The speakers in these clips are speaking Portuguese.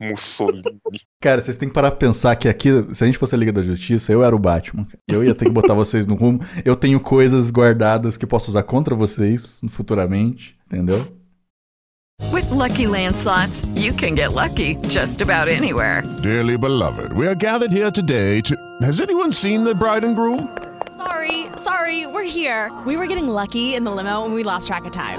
Mussolini. Cara, vocês têm que parar pra pensar que aqui, se a gente fosse a Liga da Justiça, eu era o Batman. Eu ia ter que botar vocês no rumo. Eu tenho coisas guardadas que posso usar contra vocês futuramente, entendeu? With Lucky Land slots, you can get lucky just about anywhere. Dearly beloved, we are gathered here today to. Has anyone seen the bride and groom? Sorry, sorry, we're here. We were getting lucky in the limo and we lost track of time.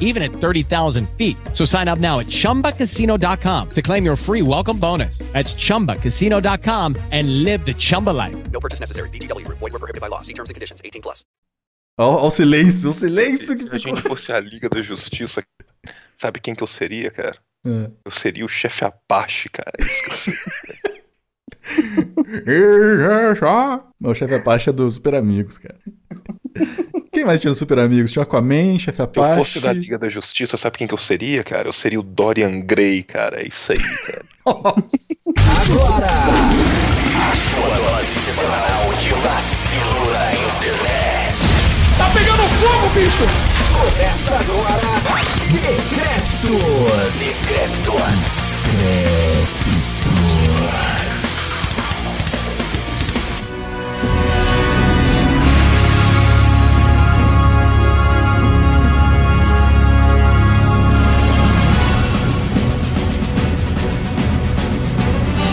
even at 30,000 feet. So sign up now at chumbacasino.com to claim your free welcome bonus. That's chumbacasino.com and live the Chumba life. No purchase necessary. VGW Group. Void were prohibited by law. See terms and conditions. 18 plus. Ó, ó o silêncio, o silêncio que Se a gente fosse a Liga da Justiça, sabe quem que eu seria, cara? É. Eu seria o chefe Apache, cara. É isso que eu seria. O chefe Apache é do Super Amigos, cara. Quem mais tinha do Super Amigos? Tinha Aquaman, chefe Se eu Apache. fosse da Liga da Justiça, sabe quem que eu seria, cara? Eu seria o Dorian Gray, cara. É isso aí, cara. Agora, a sua dose semanal de vacilo na internet. Tá pegando fogo, bicho! Começa agora, Decretos Decretos.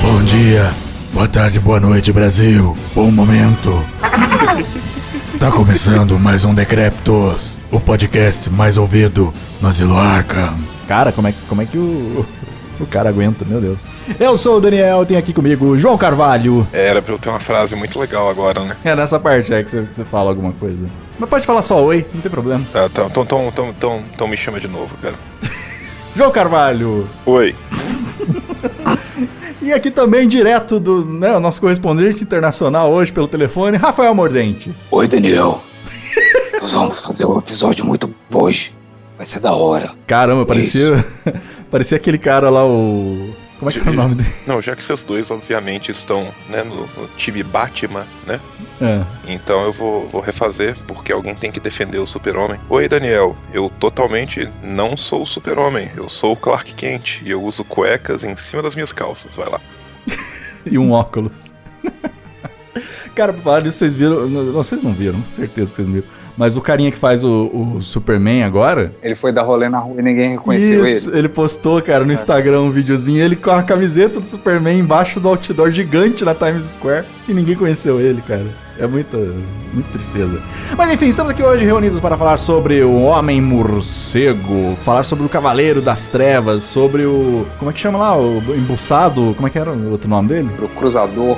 Bom dia, boa tarde, boa noite, Brasil. Bom momento. Tá começando mais um Decreptos, o podcast mais ouvido no Asilo Arkham. Cara, como é, como é que o, o cara aguenta, meu Deus. Eu sou o Daniel, tem aqui comigo o João Carvalho. Era pra eu ter uma frase muito legal agora, né? É nessa parte aí que você, você fala alguma coisa. Mas pode falar só oi, não tem problema. Tá, então, então, então, então, então, então me chama de novo, cara. João Carvalho. Oi. E aqui também, direto do né, o nosso correspondente internacional hoje pelo telefone, Rafael Mordente. Oi, Daniel. Nós vamos fazer um episódio muito bom hoje. Vai ser da hora. Caramba, parecia, parecia aquele cara lá, o. Como é que é o nome dele? Não, já que vocês dois, obviamente, estão né, no, no time Batman, né? É. Então eu vou, vou refazer, porque alguém tem que defender o super-homem. Oi, Daniel. Eu totalmente não sou o super-homem. Eu sou o Clark Kent. E eu uso cuecas em cima das minhas calças. Vai lá. e um óculos. Cara, disso, vocês viram. não, Vocês não viram, certeza que vocês não viram. Mas o carinha que faz o, o Superman agora. Ele foi dar rolê na rua e ninguém reconheceu Isso, ele. ele postou, cara, no Instagram um videozinho, ele com a camiseta do Superman embaixo do outdoor gigante na Times Square, e ninguém conheceu ele, cara. É muita, muita tristeza. Mas enfim, estamos aqui hoje reunidos para falar sobre o Homem Morcego, falar sobre o Cavaleiro das Trevas, sobre o. Como é que chama lá? O embuçado? Como é que era o outro nome dele? O Cruzador.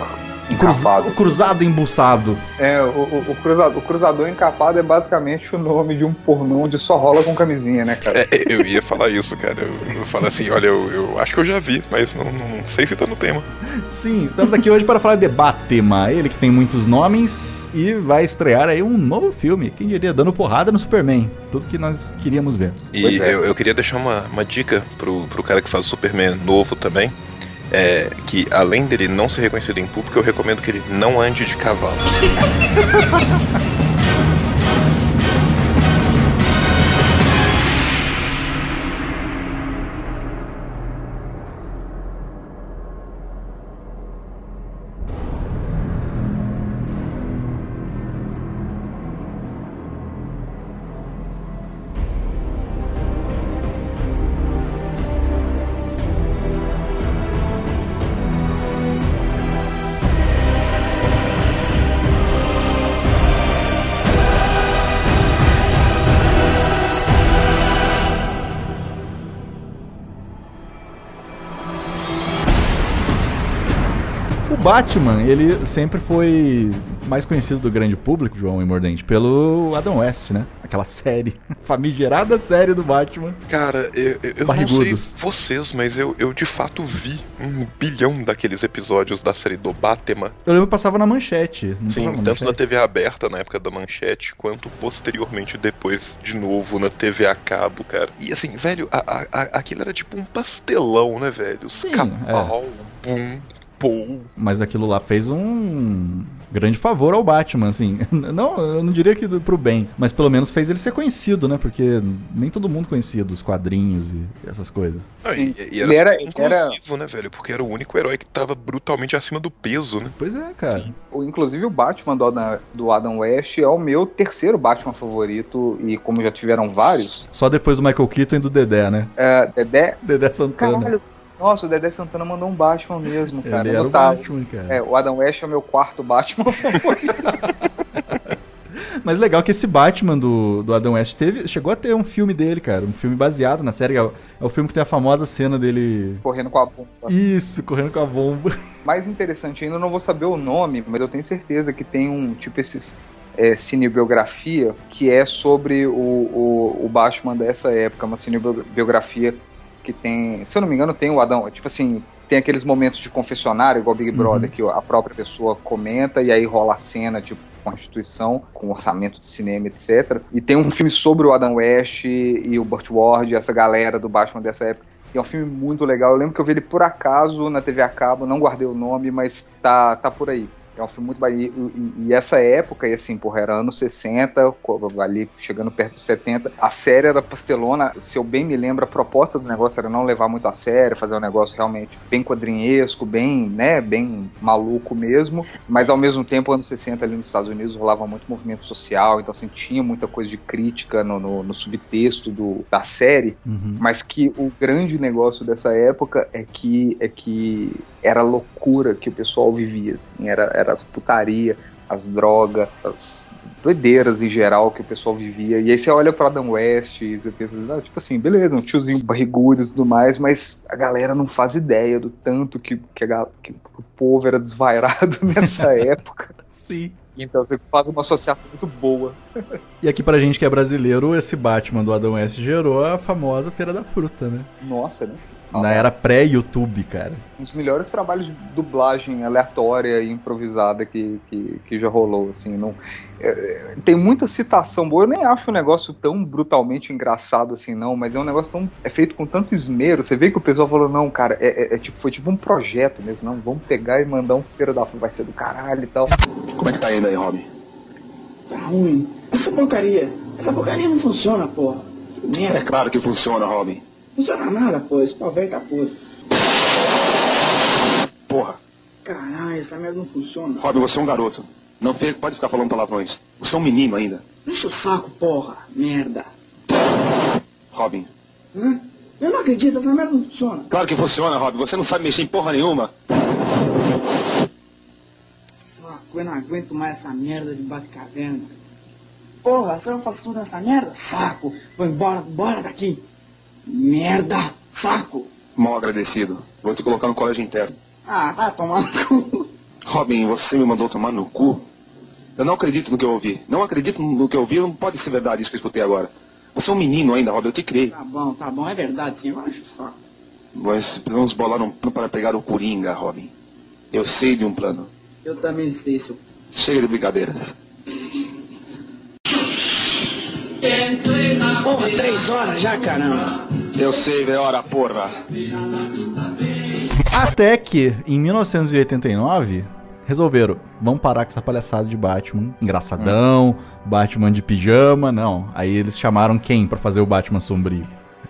Encapado. Cruz- o cruzado embuçado. É, o, o, o cruzador, o cruzador encapado é basicamente o nome de um pornô onde só rola com camisinha, né, cara? É, eu ia falar isso, cara. Eu, eu falo assim, olha, eu, eu acho que eu já vi, mas não, não sei se tá no tema. Sim, estamos aqui hoje para falar de Batman, ele que tem muitos nomes e vai estrear aí um novo filme. Quem diria, dando porrada no Superman. Tudo que nós queríamos ver. E é. eu, eu queria deixar uma, uma dica pro, pro cara que faz o Superman novo também. É que além dele não ser reconhecido em público, eu recomendo que ele não ande de cavalo. Batman, ele sempre foi mais conhecido do grande público, João e Mordente, pelo Adam West, né? Aquela série, famigerada série do Batman. Cara, eu, eu- não sei vocês, mas eu, eu de fato vi um bilhão daqueles episódios da série do Batman. Eu lembro que passava na manchete. Sim, na tanto na manchete? TV aberta na época da manchete, quanto posteriormente depois, de novo, na TV a cabo, cara. E assim, velho, a, a- aquilo era tipo um pastelão, né, velho? Os Sim, cabal, bum, Mas aquilo lá fez um grande favor ao Batman, assim. Não, eu não diria que pro bem, mas pelo menos fez ele ser conhecido, né? Porque nem todo mundo conhecia dos quadrinhos e essas coisas. Ah, e, e Ele era, era- super era- inclusivo, né, velho? Porque era o único herói que tava brutalmente acima do peso, né? Pois é, cara. O- Inclusive o Batman do Adam, do Adam West é o meu terceiro Batman favorito, e como já tiveram vários, Só depois do Michael Keaton e do Dedé, né? é, Dedé. Dedé Santana. Caralho, nossa, o Dedé Santana mandou um Batman mesmo, cara. Ele era o. Batman, cara. É, o Adam West é o meu quarto Batman favorito. Mas legal que esse Batman do, do Adam West teve, chegou a ter um filme dele, cara. Um filme baseado na série. É o, é o filme que tem a famosa cena dele. correndo com a bomba. Isso, correndo com a bomba. Mais interessante ainda, eu não vou saber o nome, mas eu tenho certeza que tem um, tipo, esses é, cinebiografia que é sobre o, o, o Batman dessa época, uma cinebiografia que tem, se eu não me engano, tem o Adão, tipo assim, tem aqueles momentos de confessionário, igual Big Brother, que a própria pessoa comenta e aí rola a cena, tipo, Constituição, com orçamento de cinema, etc. E tem um filme sobre o Adam West e o Burt Ward, essa galera do Batman dessa época. E é um filme muito legal. Eu lembro que eu vi ele por acaso na TV a cabo, não guardei o nome, mas tá, tá por aí. É um filme muito. E, e- e essa época, e assim, porra, era anos 60, co- ali chegando perto dos 70, a série era pastelona. Se eu bem me lembro, a proposta do negócio era não levar muito a sério, fazer um negócio realmente bem quadrinhesco, bem, né, bem maluco mesmo. Mas ao mesmo tempo, anos 60 ali nos Estados Unidos rolava muito movimento social, então assim, tinha muita coisa de crítica no, no, no subtexto do, da série. Mas que o grande negócio dessa época é que é que era loucura que o pessoal vivia, assim, era, era as putaria, as drogas, as doideiras em geral que o pessoal vivia. E aí você olha pra Adam West e você pensa, ah, tipo assim, beleza, um tiozinho barrigudo e tudo mais, mas a galera não faz ideia do tanto que, que, a que o povo era desvairado nessa época. Sim. Então você faz uma associação muito boa. E aqui pra gente que é brasileiro, esse Batman do Adam West gerou a famosa Feira da Fruta, né? Nossa, né? Na era pré-YouTube, cara. um dos melhores trabalhos de dublagem aleatória e improvisada que, que, que já rolou, assim, não, é, tem muita citação boa, eu nem acho o negócio tão brutalmente engraçado assim, não, mas é um negócio tão, é feito com tanto esmero, você vê que o pessoal falou, não, cara, é, é- é tipo, foi tipo um projeto mesmo, não, vamos pegar e mandar um Feira da Fruta, vai ser do caralho e tal. Como é que tá indo aí, Robin? Tá ruim. Essa porcaria. Essa porcaria não funciona, porra. Merda. É claro que funciona, Robin. Funciona nada, pô. Esse pau velho tá podre. Porra, Caralho, essa merda não funciona. Robin, você é um garoto. Não fe- pode ficar falando palavrões. Você é um menino ainda. Enche o saco, porra. Merda. Robin. Hã? Eu não acredito, essa merda não funciona. Claro que funciona, Robin. Você não sabe mexer em porra nenhuma. Saco, eu não aguento mais essa merda de bate-caverna. Porra, se eu faço tudo essa merda, saco. Vou embora, bora daqui. Merda, saco. Mal agradecido. Vou te colocar no colégio interno. Ah, vai tomar no cu. Robin, você me mandou tomar no cu? Eu não acredito no que eu ouvi. Não acredito no que eu ouvi. Não pode ser verdade isso que eu escutei agora. Você é um menino ainda, Robin. Eu te criei. Tá bom, tá bom, é verdade sim, eu acho só. Mas precisamos bolar um plano para pegar o Coringa, Robin. Eu sei de um plano. Eu também sei, seu. Chega de brincadeiras. Porra, três horas já, caramba. Eu sei, é hora, porra. Até que, em 1989, resolveram, vamos parar com essa palhaçada de Batman. Engraçadão, Batman de pijama, não. Aí eles chamaram quem pra fazer o Batman sombrio?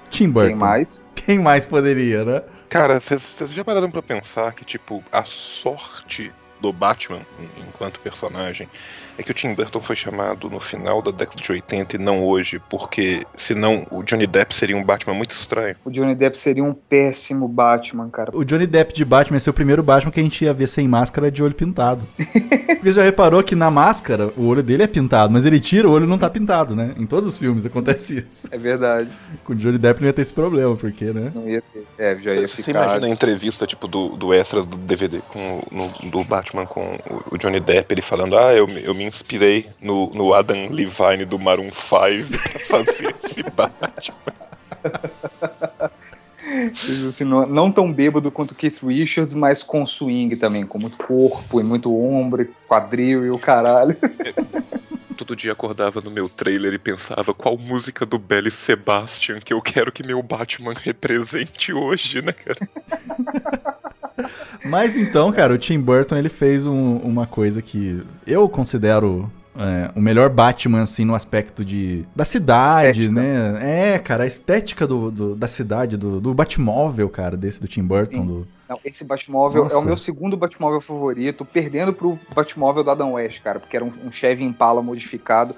Tim Burton. Quem mais? Quem mais poderia, né? Cara, vocês já pararam pra pensar que, tipo, a sorte do Batman enquanto personagem é que o Tim Burton foi chamado no final da década de 80 e não hoje, porque senão o Johnny Depp seria um Batman muito estranho. O Johnny Depp seria um péssimo Batman, cara. O Johnny Depp de Batman ia ser o primeiro Batman que a gente ia ver sem máscara de olho pintado. Você já reparou que na máscara o olho dele é pintado, mas ele tira, o olho não tá pintado, né? Em todos os filmes acontece isso. É verdade. Com o Johnny Depp não ia ter esse problema, porque, né? Não ia ter. É, já ia Você ficar. imagina a entrevista, tipo, do, do extra do DVD com, no- do Batman com o, Johnny Depp, ele falando, ah, eu, eu me inspirei no, no Adam Levine do Maroon 5 pra fazer esse Batman. Assim, não, não tão bêbado quanto o Keith Richards, mas com swing também, com muito corpo e muito ombro, e quadril e o caralho. Todo dia acordava no meu trailer e pensava qual música do Belly Sebastian que eu quero que meu Batman represente hoje, né, cara? Mas então, cara, o Tim Burton ele fez um- uma coisa que eu considero é, o melhor Batman, assim, no aspecto de da cidade, Estética. né? É, cara, a estética do, do- da cidade, do, do Batmóvel, cara, desse do Tim Burton. Do... Não, esse Batmóvel é Nossa. o meu segundo Batmóvel favorito, perdendo pro Batmóvel do Adam West, cara, porque era um, um Chevy Impala modificado,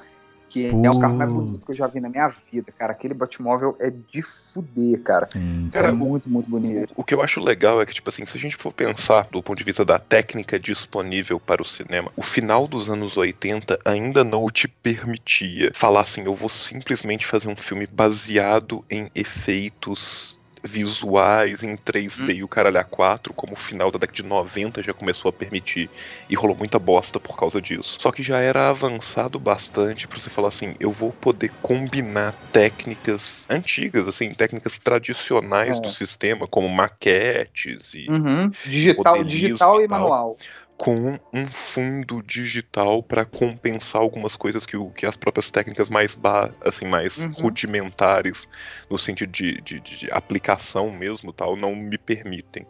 que é o carro mais bonito que eu já vi na minha vida, cara. Aquele Batmóvel é de fuder, cara. Cara, é o- muito, muito bonito. O que eu acho legal é que, tipo assim, se a gente for pensar do ponto de vista da técnica disponível para o cinema, o final dos anos 80 ainda não te permitia falar assim, eu vou simplesmente fazer um filme baseado em efeitos visuais em 3D e o caralho a 4, como o final da década de 90 já começou a permitir e rolou muita bosta por causa disso. Só que já era avançado bastante pra você falar assim, eu vou poder combinar técnicas antigas, assim, técnicas tradicionais É. do sistema, como maquetes e Uhum. Digital, digital e manual. Com um fundo digital para compensar algumas coisas que, o, que as próprias técnicas mais ba assim mais Uhum. rudimentares no sentido de, de, de aplicação mesmo tal não me permitem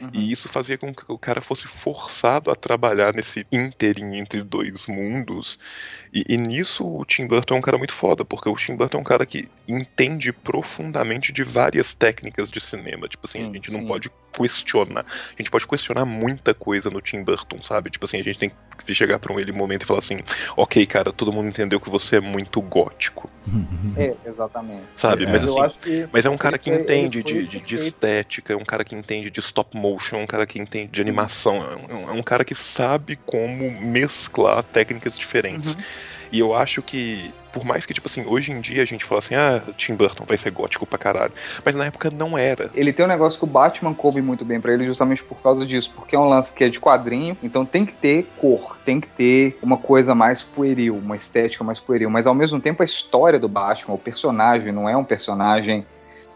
Uhum. e isso fazia com que o cara fosse forçado a trabalhar nesse ínterim entre dois mundos. E, e nisso o Tim Burton é um cara muito foda, porque o Tim Burton é um cara que entende profundamente de várias técnicas de cinema. Tipo assim, a gente não sim. pode questionar. A gente pode questionar muita coisa no Tim Burton, sabe? Tipo assim, a gente tem que chegar pra um ele momento e falar assim: ok, cara, todo mundo entendeu que você é muito gótico. É, exatamente. Sabe? Mas eu assim, acho que mas é um cara que foi- entende de, de, de estética, é um cara que entende de stop motion, é um cara que entende de animação, é um, é um cara que sabe como mesclar técnicas diferentes. Uhum. E eu acho que, por mais que, tipo assim, hoje em dia a gente fala assim, ah, Tim Burton vai ser gótico pra caralho. Mas na época não era. Ele tem um negócio que o Batman coube muito bem pra ele justamente por causa disso, porque é um lance que é de quadrinho, então tem que ter cor, tem que ter uma coisa mais pueril, uma estética mais pueril, mas ao mesmo tempo a história do Batman, o personagem não é um personagem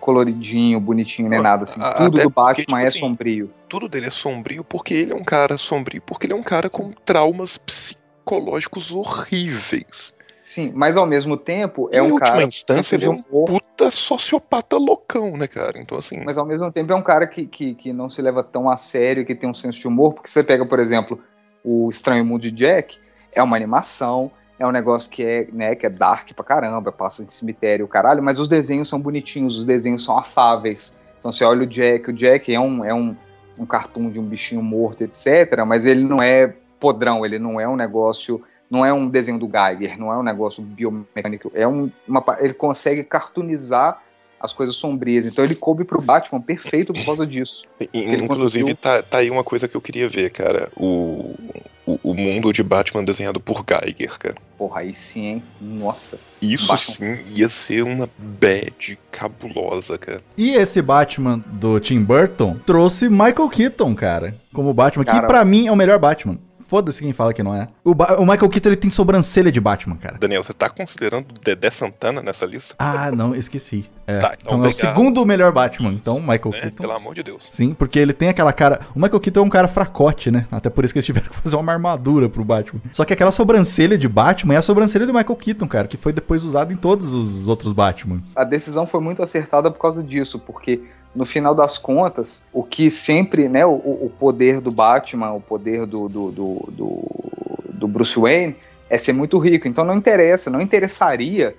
coloridinho, bonitinho, nem nada assim. a- Tudo do Batman porque, tipo é assim, sombrio. Tudo dele é sombrio porque ele é um cara sombrio, porque ele é um cara com traumas psicológicos horríveis. Sim, mas ao mesmo tempo é em um cara instância, ele é um puta sociopata loucão, né, cara? Então, assim. Mas ao mesmo tempo é um cara que, que, que não se leva tão a sério, que tem um senso de humor, porque você pega, por exemplo, o Estranho Mundo de Jack, é uma animação, é um negócio que é, né, que é dark pra caramba, passa em cemitério, caralho, mas os desenhos são bonitinhos, os desenhos são afáveis. Então você olha o Jack, o Jack é um, é um, um cartoon de um bichinho morto, etc., mas ele não é podrão, ele não é um negócio, não é um desenho do Geiger, não é um negócio biomecânico, é um, uma, ele consegue cartoonizar as coisas sombrias. Então ele coube pro Batman perfeito por causa disso. Inclusive, conseguiu- tá, tá aí uma coisa que eu queria ver, cara. O, o, o mundo de Batman desenhado por Geiger, cara. Porra, aí sim, hein? Nossa. Isso Batman. sim ia ser uma bad cabulosa, cara. E esse Batman do Tim Burton trouxe Michael Keaton, cara, como Batman, que Cara- pra mim é o melhor Batman. Foda-se quem fala que não é. O, Ba- o Michael Keaton ele tem sobrancelha de Batman, cara. Daniel, você tá considerando Dedé Santana nessa lista? Ah, não, esqueci. É. Tá, então então é o obrigado. segundo melhor Batman, então, Michael Né? Keaton. Pelo amor de Deus. Sim, porque ele tem aquela cara. O Michael Keaton é um cara fracote, né? Até por isso que eles tiveram que fazer uma armadura pro Batman. Só que aquela sobrancelha de Batman é a sobrancelha do Michael Keaton, cara, que foi depois usada em todos os outros Batmans. A decisão foi muito acertada por causa disso, porque no final das contas, o que sempre, né, o, o poder do Batman, o poder do, do, do, do, do Bruce Wayne é ser muito rico. Então não interessa, não interessaria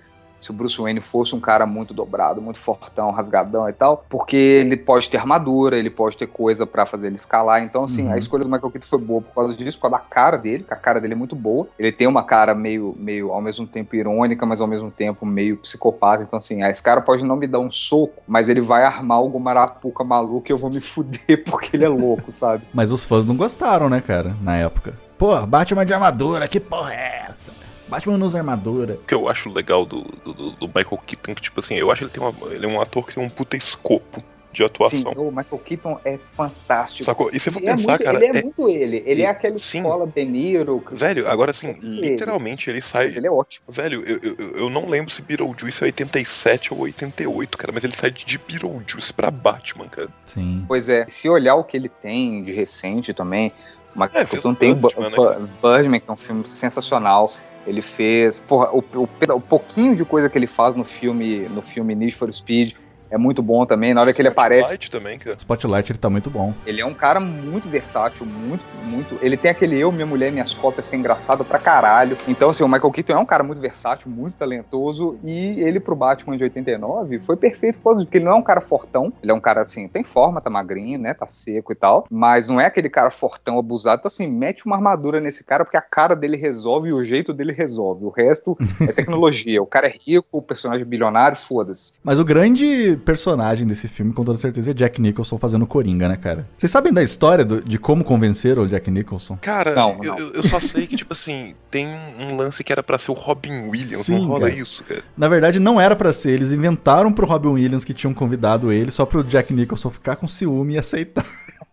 se o Bruce Wayne fosse um cara muito dobrado, muito fortão, rasgadão e tal, porque ele pode ter armadura, ele pode ter coisa pra fazer ele escalar. Então, assim, Uhum. a escolha do Michael Keaton foi boa por causa disso, por causa da cara dele, que a cara dele é muito boa. Ele tem uma cara meio, meio ao mesmo tempo irônica, mas ao mesmo tempo meio psicopata. Então, assim, ah, esse cara pode não me dar um soco, mas ele vai armar alguma marapuca maluca e eu vou me fuder porque ele é louco, sabe? Mas os fãs não gostaram, né, cara, na época. Pô, Batman de armadura, que porra é essa? Batman não usa armadura. O que eu acho legal do, do, do- Michael Keaton, que, tipo assim, eu acho que ele, tem uma, ele é um ator que tem um puta escopo de atuação. Sim, o Michael Keaton é fantástico. Sacou? E se for Ele é pensar, muito- cara. Ele é, é- muito ele. Ele e- é aquele sim. escola De Niro. que- Velho, agora assim, literalmente ele sai. Ele é ótimo. Velho, eu, eu, eu não lembro se Beetlejuice é 87 ou 88, cara, mas ele sai de Beetlejuice pra Batman, cara. Sim. Pois é, se olhar o que ele tem de recente também, o Michael É, Keaton tem o Birdman, né, Birdman, que é um filme sensacional. Ele fez, porra, o, o, o pouquinho de coisa que ele faz no filme, no filme Need for Speed é muito bom também. Na hora que ele aparece, também, cara. Spotlight ele tá muito bom. ele é um cara muito versátil, muito, muito. Ele tem aquele eu, minha mulher, minhas cópias que é engraçado pra caralho. Então, assim, o Michael Keaton é um cara muito versátil, muito talentoso. E ele pro Batman de 89 foi perfeito por causa porque ele não é um cara fortão. Ele é um cara, assim, tem forma, tá magrinho, né? Tá seco e tal. Mas não é aquele cara fortão, abusado. Então, assim, mete uma armadura nesse cara, porque a cara dele resolve e o jeito dele resolve. O resto é tecnologia. o cara é rico, o personagem é bilionário, foda-se. Mas o grande personagem desse filme, com toda certeza, é Jack Nicholson fazendo Coringa, né, cara? Vocês sabem da história do- de como convenceram o Jack Nicholson? Cara, Não, eu, não. eu- eu só sei que, tipo assim, tem um lance que era pra ser o Robin Williams, Sim, não rola cara. isso, cara. Na verdade, não era pra ser. Eles inventaram pro Robin Williams que tinham convidado ele só pro Jack Nicholson ficar com ciúme e aceitar.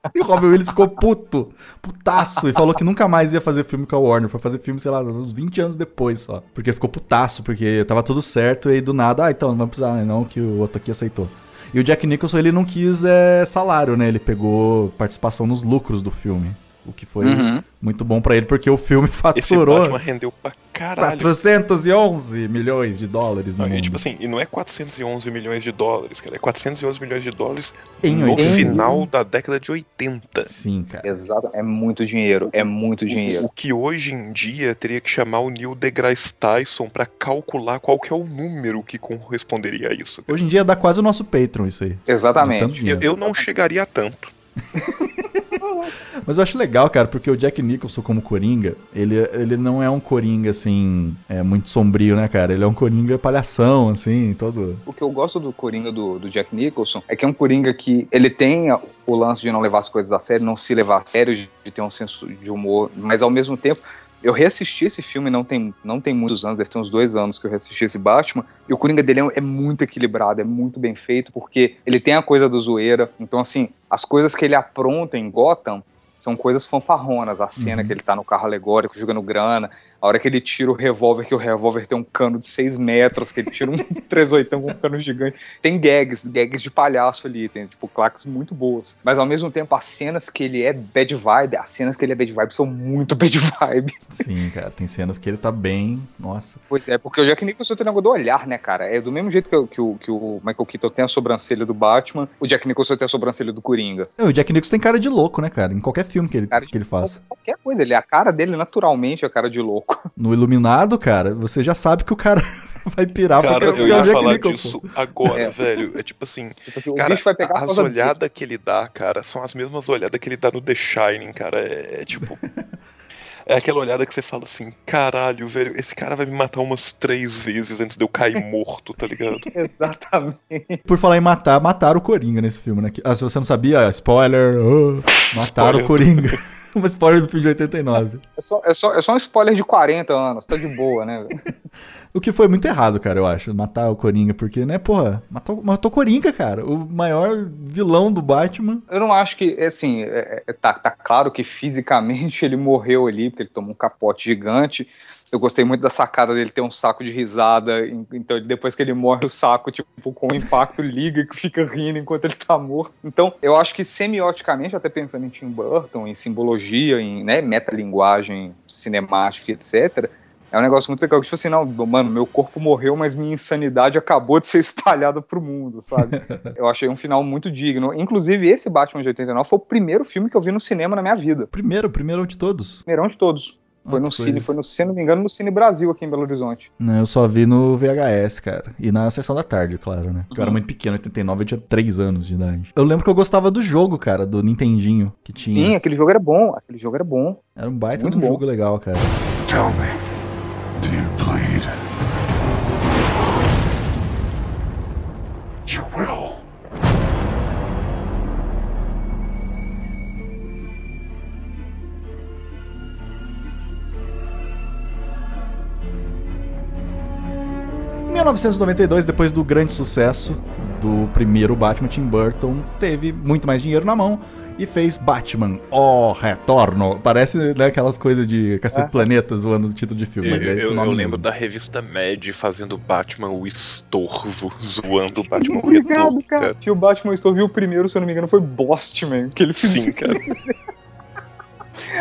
E o Robin Williams ficou puto, putaço, e falou que nunca mais ia fazer filme com a Warner. Foi fazer filme, sei lá, uns 20 anos depois só. Porque ficou putaço, porque tava tudo certo, e do nada, ah, então não vai precisar, né? Não, que o outro aqui aceitou. E o Jack Nicholson, ele não quis é, salário, né? Ele pegou participação nos lucros do filme. O que foi Uhum. muito bom pra ele, porque o filme Esse faturou Batman rendeu pra caralho. 411 milhões de dólares no Não, e, mundo. tipo assim, e não é 411 milhões de dólares, cara. É 411 milhões de dólares Em no 80. final da década de 80. Sim, cara. Exato. É muito dinheiro. É muito dinheiro. O que hoje em dia teria que chamar o Neil deGrasse Tyson pra calcular qual que é o número que corresponderia a isso. Hoje em dia dá quase o nosso Patreon isso aí. Exatamente. Eu, eu não chegaria a tanto. Mas eu acho legal, cara, porque o Jack Nicholson como Coringa, ele, ele não é um Coringa, assim, é, muito sombrio, né, cara? Ele é um Coringa palhação, assim, todo... O que eu gosto do Coringa do, do Jack Nicholson é que é um Coringa que ele tem o lance de não levar as coisas a sério, não se levar a sério, de ter um senso de humor, mas ao mesmo tempo. Eu reassisti esse filme não tem, não tem muitos anos, deve ter uns dois anos que eu reassisti esse Batman, e o Coringa dele é, é muito equilibrado, é muito bem feito, porque ele tem a coisa do zoeira, então assim, as coisas que ele apronta em Gotham são coisas fanfarronas, a cena que ele tá no carro alegórico jogando grana, a hora que ele tira o revólver, que o revólver tem um cano de 6 metros, que ele tira um 38 com um cano gigante. Tem gags, gags de palhaço ali, tem tipo claques muito boas. Mas ao mesmo tempo, as cenas que ele é bad vibe, as cenas que ele é bad vibe são muito bad vibe. Sim, cara, tem cenas que ele tá bem... Nossa. Pois é, porque o Jack Nicholson tem o negócio do olhar, né, cara? É do mesmo jeito que, o- que, o, que o Michael Keaton tem a sobrancelha do Batman, o Jack Nicholson tem a sobrancelha do Coringa. O Jack Nicholson tem cara de louco, né, cara? Em qualquer filme que ele, que ele faz. Qualquer coisa, ele, a cara dele naturalmente é a cara de louco. No Iluminado, cara, você já sabe que o cara vai pirar Cara, porque eu é o ia Jack falar Nicholson. disso agora, É. velho. É tipo assim, o cara, bicho vai pegar as olhadas que ele dá, cara, são as mesmas olhadas que ele dá no The Shining, cara. É, é tipo. É aquela olhada que você fala assim, caralho, velho, esse cara vai me matar umas três vezes antes de eu cair morto, tá ligado? Exatamente. Por falar em matar, mataram o Coringa nesse filme, né? Que- Ah, se você não sabia, spoiler, ah, mataram Spoiler. o Coringa. um spoiler do filme de 89. É só, é, só, é só um spoiler de 40 anos, tá de boa, né? O que foi muito errado, cara, eu acho, matar o Coringa, porque, né, porra, matou, matou o Coringa, cara, o maior vilão do Batman. Eu não acho que, assim, é- é- tá, tá claro que fisicamente ele morreu ali, porque ele tomou um capote gigante. Eu gostei muito da sacada dele ter um saco de risada, en- então depois que ele morre, o saco, tipo, com o impacto liga e fica rindo enquanto ele tá morto. Então, eu acho que semioticamente, até pensando em Tim Burton, em simbologia, em né, metalinguagem cinemática, etc., é um negócio muito legal. Tipo assim, não, mano, meu corpo morreu, mas minha insanidade acabou de ser espalhada pro mundo, sabe? eu achei um final muito digno. Inclusive, esse Batman de 89 foi o primeiro filme que eu vi no cinema na minha vida. Primeiro, primeiro de todos. Primeirão de todos. Foi Ah, no Cine, coisa. foi no, se não me engano, no Cine Brasil aqui em Belo Horizonte. Não, eu só vi no VHS, cara. E na sessão da tarde, claro, né? Porque eu era Uhum. muito pequeno, 89, eu tinha 3 anos de idade. Eu lembro que eu gostava do jogo, cara, do Nintendinho que tinha. Sim, aquele jogo era bom, aquele jogo era bom. Era um baita Muito de um bom. jogo legal, cara. Tell me, 1992, depois do grande sucesso do primeiro Batman, Tim Burton teve muito mais dinheiro na mão e fez Batman, O Retorno. Parece né, aquelas coisas de Cacete É. Planeta zoando o título de filme, mas é esse eu, o eu lembro mesmo. da revista Mad fazendo Batman o estorvo, zoando o Batman o Obrigado, retorno, cara. cara. Que o Batman Estou viu o primeiro, se eu não me engano, foi Bostman, que ele fez. Sim, cara.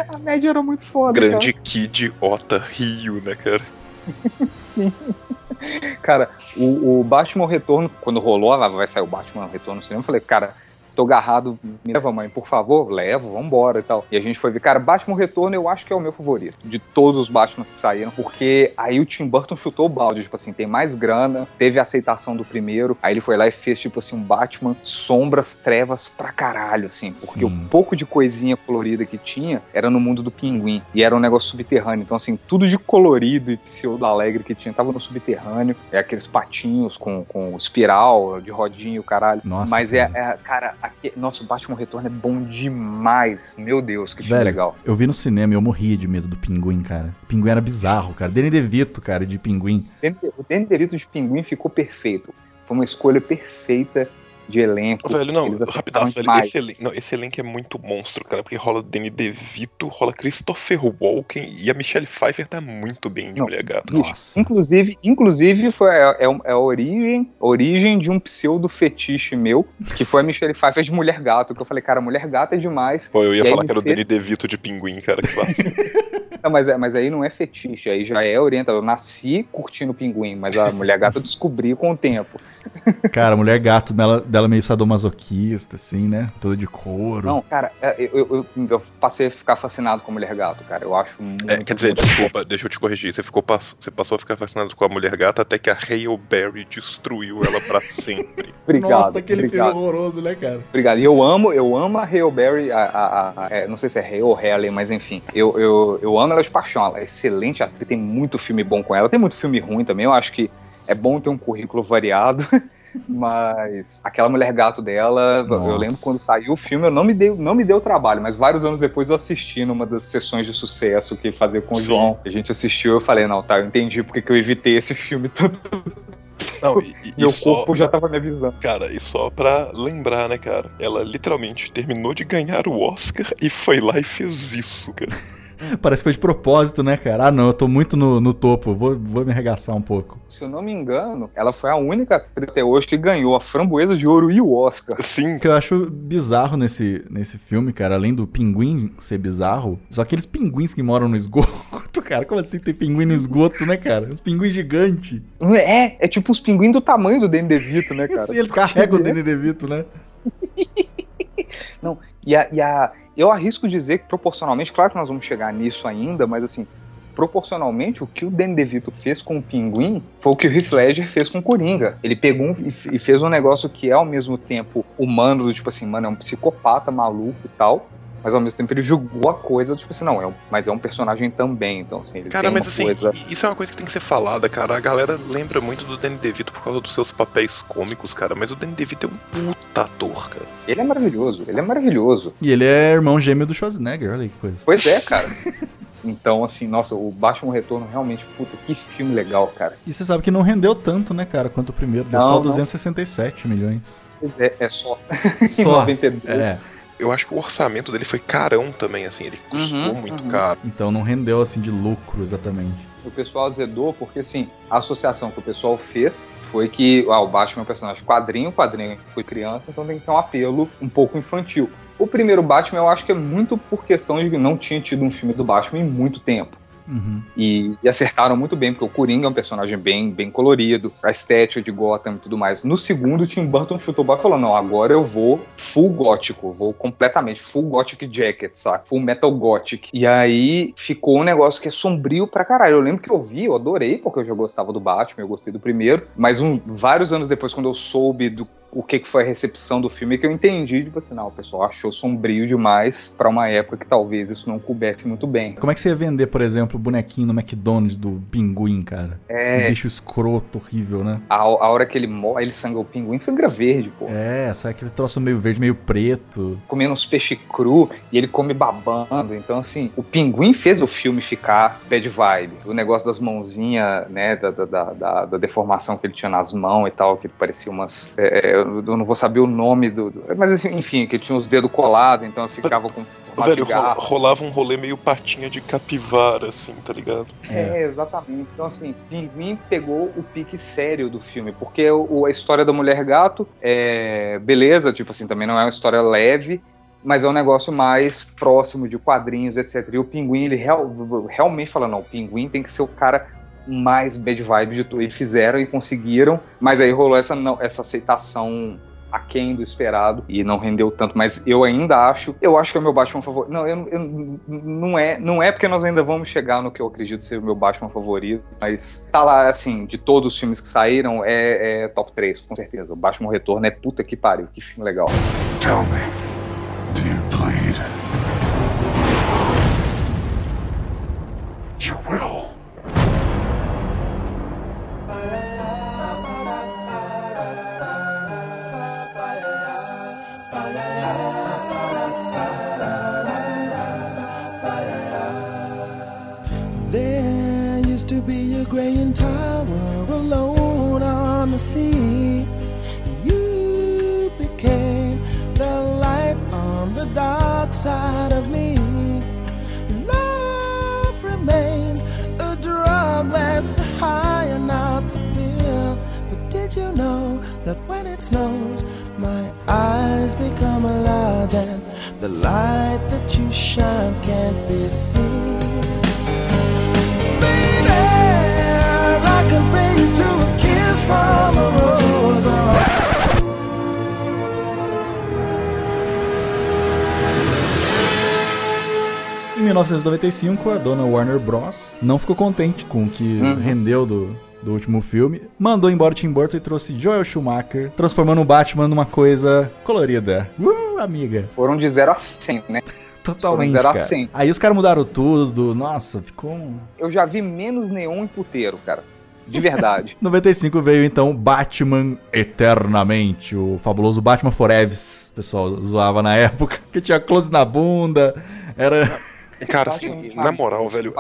A média era muito foda, Grande Kid Ota Rio, né, cara? Sim. Cara, o, o Batman Retorno, quando rolou, lá vai sair o Batman Retorno no cinema, eu falei, cara, tô agarrado, me leva, mãe, por favor, levo, vambora e tal. E a gente foi ver, cara, Batman Retorno eu acho que é o meu favorito, de todos os Batmans que saíram, porque aí o Tim Burton chutou o balde, tipo assim, tem mais grana, teve a aceitação do primeiro, aí ele foi lá e fez, tipo assim, um Batman sombras, trevas pra caralho, assim, porque o pouco de coisinha colorida que tinha era no mundo do pinguim, e era um negócio subterrâneo, então assim, tudo de colorido e pseudo alegre que tinha, tava no subterrâneo, é aqueles patinhos com, com espiral, de rodinho, caralho, Nossa, mas é, é, cara, aqui, nossa, o Batman Retorno é bom demais, meu Deus, que Velho, legal. eu vi no cinema e eu morria de medo do pinguim, cara. O pinguim era bizarro, cara. Danny DeVito, cara, de pinguim. O Danny DeVito de Pinguim ficou perfeito. Foi uma escolha perfeita de elenco. Velho, não, rapidaço, velho. Esse, elen não, esse elenco é muito monstro, cara, porque rola Danny DeVito, rola Christopher Walken e a Michelle Pfeiffer tá muito bem de Mulher Gato. Bicho, Inclusive, inclusive foi é, é, é a origem, origem de um pseudo fetiche meu, que foi a Michelle Pfeiffer de Mulher Gato, que eu falei, cara, Mulher Gato é demais. Pô, eu ia falar que era o Danny DeVito de pinguim, cara, que. Não, mas, é- mas aí não é fetiche, aí já é orientado. Eu nasci curtindo pinguim, mas a Mulher Gato eu descobri com o tempo. Cara, a mulher gato dela, dela meio sadomasoquista, assim, né? Toda de couro. Não, cara, é, eu, eu, eu passei a ficar fascinado com a Mulher Gato, cara. Eu acho muito. É, quer dizer, desculpa, deixa eu te corrigir. Você, ficou, você passou a ficar fascinado com a Mulher Gata até que a Hale Berry destruiu ela pra sempre. Obrigado. Nossa, aquele obrigado. filme horroroso, né, cara? Obrigado. E eu amo, eu amo a Hale Berry, a, a- a- é, não sei se é Hale ou Halle, mas enfim. Eu, eu, eu amo ela de paixão. Ela é excelente atriz, tem muito filme bom com ela. Tem muito filme ruim também. Eu acho que é bom ter um currículo variado. Mas aquela mulher gato dela, Nossa. eu lembro quando saiu o filme, eu não me deu, não me deu trabalho, mas vários anos depois eu assisti numa das sessões de sucesso que fazia com o João. A gente assistiu, eu falei, não, tá, eu entendi porque que eu evitei esse filme tanto. Não, e- e Meu só- corpo já tava me avisando. Cara, e só pra lembrar, né, cara? Ela literalmente terminou de ganhar o Oscar e foi lá e fez isso, cara. Parece que foi de propósito, né, cara? Ah, não, eu tô muito no, no topo, vou, vou me arregaçar um pouco. Se eu não me engano, ela foi a única atriz até hoje que ganhou a framboesa de ouro e o Oscar. Sim. O que eu acho bizarro nesse, nesse filme, cara, além do pinguim ser bizarro, são aqueles pinguins que moram no esgoto, cara. Como assim tem pinguim no esgoto, né, cara? Os pinguins gigantes. É, é tipo os pinguins do tamanho do Danny DeVito, né, cara? Sim, eles carregam o Danny DeVito, né? Não, e a, e a- eu arrisco dizer que proporcionalmente, claro que nós vamos chegar nisso ainda, mas assim, proporcionalmente, o que o Danny DeVito fez com o Pinguim foi o que o Heath Ledger fez com o Coringa. Ele pegou um- e fez um negócio que é ao mesmo tempo humano, do tipo assim, mano, é um psicopata maluco e tal, mas ao mesmo tempo ele julgou a coisa, tipo assim, não, é um, mas é um personagem também, então assim, ele Cara, tem mas uma assim, coisa... isso é uma coisa que tem que ser falada, cara. A galera lembra muito do Danny DeVito por causa dos seus papéis cômicos, cara, mas o Danny DeVito é um puta ator, cara. Ele é maravilhoso, ele é maravilhoso. E ele é irmão gêmeo do Schwarzenegger, olha que coisa. Pois é, cara. Então, assim, nossa, o Batman Retorno realmente, puta, que filme legal, cara. E você sabe que não rendeu tanto, né, cara, quanto o primeiro. Deu Não, só não. 267 milhões. Pois é, é só. Só. em 92. É. Eu acho que o orçamento dele foi carão também, assim, ele custou Uhum, muito uhum. caro. Então não rendeu assim de lucro exatamente. O pessoal azedou porque, assim, a associação que o pessoal fez foi que ah, o Batman é um personagem quadrinho, o quadrinho foi criança, então tem que ter um apelo um pouco infantil. O primeiro Batman eu acho que é muito por questão de que não tinha tido um filme do Batman em muito tempo. Uhum. E, e acertaram muito bem, porque o Coringa é um personagem bem, bem colorido, a estética de Gotham e tudo mais. No segundo, o Tim Burton chutou o barco e falou: não, agora eu vou full gótico, vou completamente, full gothic jacket, saca? Full metal gothic. E aí ficou um negócio que é sombrio pra caralho. Eu lembro que eu vi, eu adorei, porque eu já gostava do Batman, eu gostei do primeiro, mas um, vários anos depois, quando eu soube do o que, que foi a recepção do filme, que eu entendi, tipo assim, não, o pessoal achou sombrio demais pra uma época que talvez isso não coubesse muito bem. Como é que você ia vender, por exemplo, o bonequinho no McDonald's do pinguim, cara? É. Um bicho escroto, horrível, né? A, a hora que ele morre, ele sangra o pinguim, sangra verde, pô. É, sai aquele troço meio verde, meio preto. Comendo uns peixes cru e ele come babando. Então, assim, o pinguim fez o filme ficar bad vibe. O negócio das mãozinhas, né, da, da, da, da- deformação que ele tinha nas mãos e tal, que parecia umas. é, eu não vou saber o nome do. mas, assim, enfim, que ele tinha os dedos colados, então eu ficava com. Velho, rolava um rolê meio patinha de capivara, assim, tá ligado? É, exatamente. Então, assim, Pinguim pegou o pique sério do filme, porque o, a história da mulher gato é beleza, tipo assim, também não é uma história leve, mas é um negócio mais próximo de quadrinhos, etc. E o Pinguim, ele real- realmente fala, não, o Pinguim tem que ser o cara mais bad vibe de tudo. E fizeram e conseguiram, mas aí rolou essa, não- essa aceitação aquém do esperado e não rendeu tanto, mas eu ainda acho, eu acho que é o meu Batman favorito. Não, eu, eu- não é, não é porque nós ainda vamos chegar no que eu acredito ser o meu Batman favorito, mas tá lá assim, de todos os filmes que saíram, é, é top 3, com certeza. O Batman Retorno é puta que pariu, que filme legal. Tell me? You will. Graying tower alone on the sea. You became the light on the dark side of me. Love remains a drug that's the high and not the pill. But did you know that when it snows, my eyes become alive and the light that you shine can't be seen? 1995, a dona Warner Bros. não ficou contente com o que Uhum. rendeu do, do último filme. Mandou embora o Tim Burton e trouxe Joel Schumacher, transformando o Batman numa coisa colorida. Uh, amiga. Foram de 0 a 100, né? Totalmente, Foram de 0 a cara. 100. Aí os caras mudaram tudo. Nossa, ficou um... Eu já vi menos neon em puteiro, cara. De verdade. 95 veio então Batman Eternamente, o fabuloso Batman Forever. O pessoal zoava na época, que tinha close na bunda, era... Cara, assim, na moral, velho,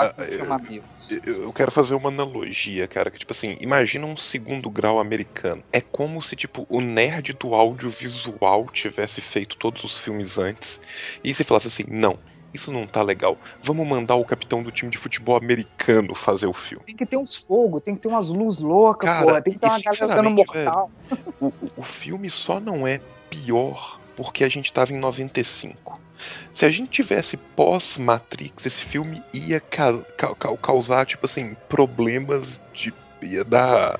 eu, eu quero fazer uma analogia, cara, que tipo assim, imagina um segundo grau americano. É como se, tipo, o nerd do audiovisual tivesse feito todos os filmes antes e se falasse assim, não, isso não tá legal. Vamos mandar o capitão do time de futebol americano fazer o filme. Tem que ter uns fogos, tem que ter umas luzes loucas, Cara, porra. Tem que ter uma galera dando mortal. O, o- o filme só não é pior porque a gente tava em 95. Se a gente tivesse pós-Matrix, esse filme ia ca- ca- causar, tipo assim, problemas de. ia dar.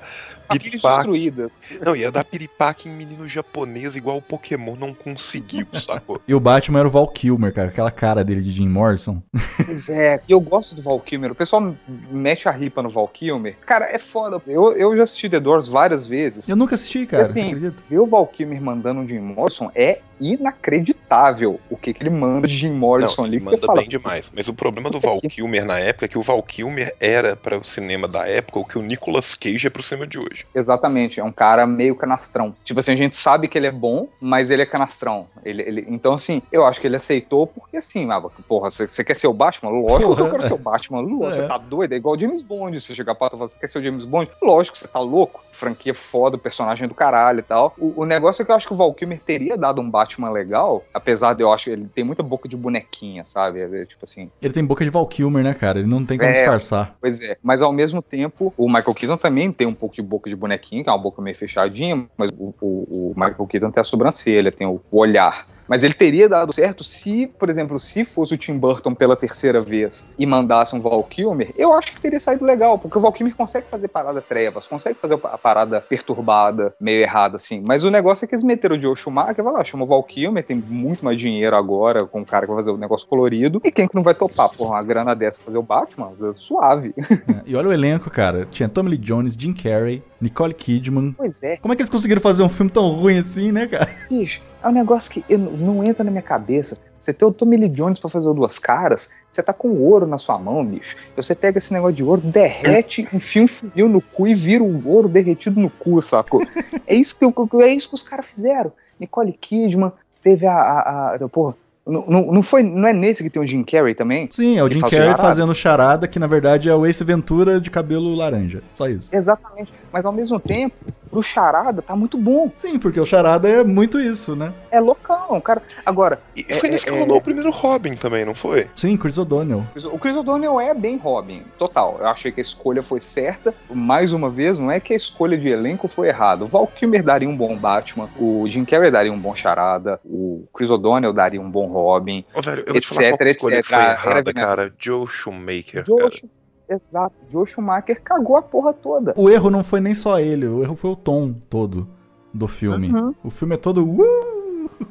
Piripaque. destruídas. Não, ia dar piripaque em menino japonês, igual o Pokémon não conseguiu, sacou? E o Batman era o Val Kilmer, cara, aquela cara dele de Jim Morrison. Pois é, e eu gosto do Val Kilmer. O pessoal mexe a ripa no Val Kilmer. Cara, é foda. Eu, eu já assisti The Doors várias vezes. Eu nunca assisti, E cara, você assim, ver o Val Kilmer mandando um Jim Morrison é inacreditável o que, que ele manda de Jim Morrison Não, ali. ele Que você manda fala, bem demais. Mas o problema do Val Kilmer na época é que o Val Kilmer era para o cinema da época o que o Nicolas Cage é pro cinema de hoje. Exatamente, é um cara meio canastrão. Tipo assim, a gente sabe que ele é bom, mas ele é canastrão. Ele, ele- então, assim, eu acho que ele aceitou porque assim, ah, porra, você quer ser o Batman? Lógico que eu quero ser o Batman. É. Você tá doido? É igual o James Bond. Você chegar pra tu e você quer ser o James Bond? Lógico, você tá louco. Franquia foda, personagem do caralho e tal. O, o negócio é que eu acho que o Val Kilmer teria dado um Batman legal, apesar de eu acho que ele tem muita boca de bonequinha, sabe? É, tipo assim, Ele tem boca de Val Kilmer, né, cara? Ele não tem como É. disfarçar. Pois é, mas ao mesmo tempo, o Michael Keaton também tem um pouco de boca de bonequinho, que é uma boca meio fechadinha, mas o, o- o Michael Keaton tem a sobrancelha, tem o, o olhar. Mas ele teria dado certo se, por exemplo, se fosse o Tim Burton pela terceira vez e mandasse um Val Kilmer, eu acho que teria saído legal, porque o Val Kilmer consegue fazer parada trevas, consegue fazer a parada perturbada, meio errada, assim. Mas o negócio é que eles meteram o Joe Schumacher, vai lá, chama o Val Kilmer, tem muito mais dinheiro agora com o cara que vai fazer o negócio colorido, e quem que não vai topar, porra, uma grana dessa fazer o Batman? Suave. É, E olha o elenco, cara. Tinha Tommy Lee Jones, Jim Carrey, Nicole Kidman. Pois é. Como é que eles conseguiram fazer um filme tão ruim assim, né, cara? Bicho, é um negócio que eu- não entra na minha cabeça. Você tem o Tommy Lee Jones pra fazer o duas caras, você tá com ouro na sua mão, bicho. Você pega esse negócio de ouro, derrete, enfia um funil no cu e vira um ouro derretido no cu, sacou? é, isso que, é isso que os caras fizeram. Nicole Kidman teve a. a, a porra, não, não, não foi, não é nesse que tem o Jim Carrey também? Sim, é o Jim Carrey charada? fazendo charada, que na verdade é o Ace Ventura de cabelo laranja. Só isso. Exatamente. Mas ao mesmo tempo, pro charada tá muito bom. Sim, porque o charada é muito isso, né? É loucão, cara. Agora. E foi é- nesse que é- rolou o primeiro Robin também, não foi? Sim, Chris O'Donnell. O Chris O'Donnell é bem Robin, total. Eu achei que a escolha foi certa. Mais uma vez, não é que a escolha de elenco foi errada. O Val Kilmer daria um bom Batman, o Jim Carrey daria um bom Charada, o Chris O'Donnell daria um bom Robin, Ô, velho, eu vou te falar etc, qual escolha etc. foi errada, cara. Joe Shoemaker, Joe cara. Exato. Joe Schumacher cagou a porra toda. O erro não foi nem só ele, o erro foi o tom todo do filme. Uhum. O filme é todo. "Uh!"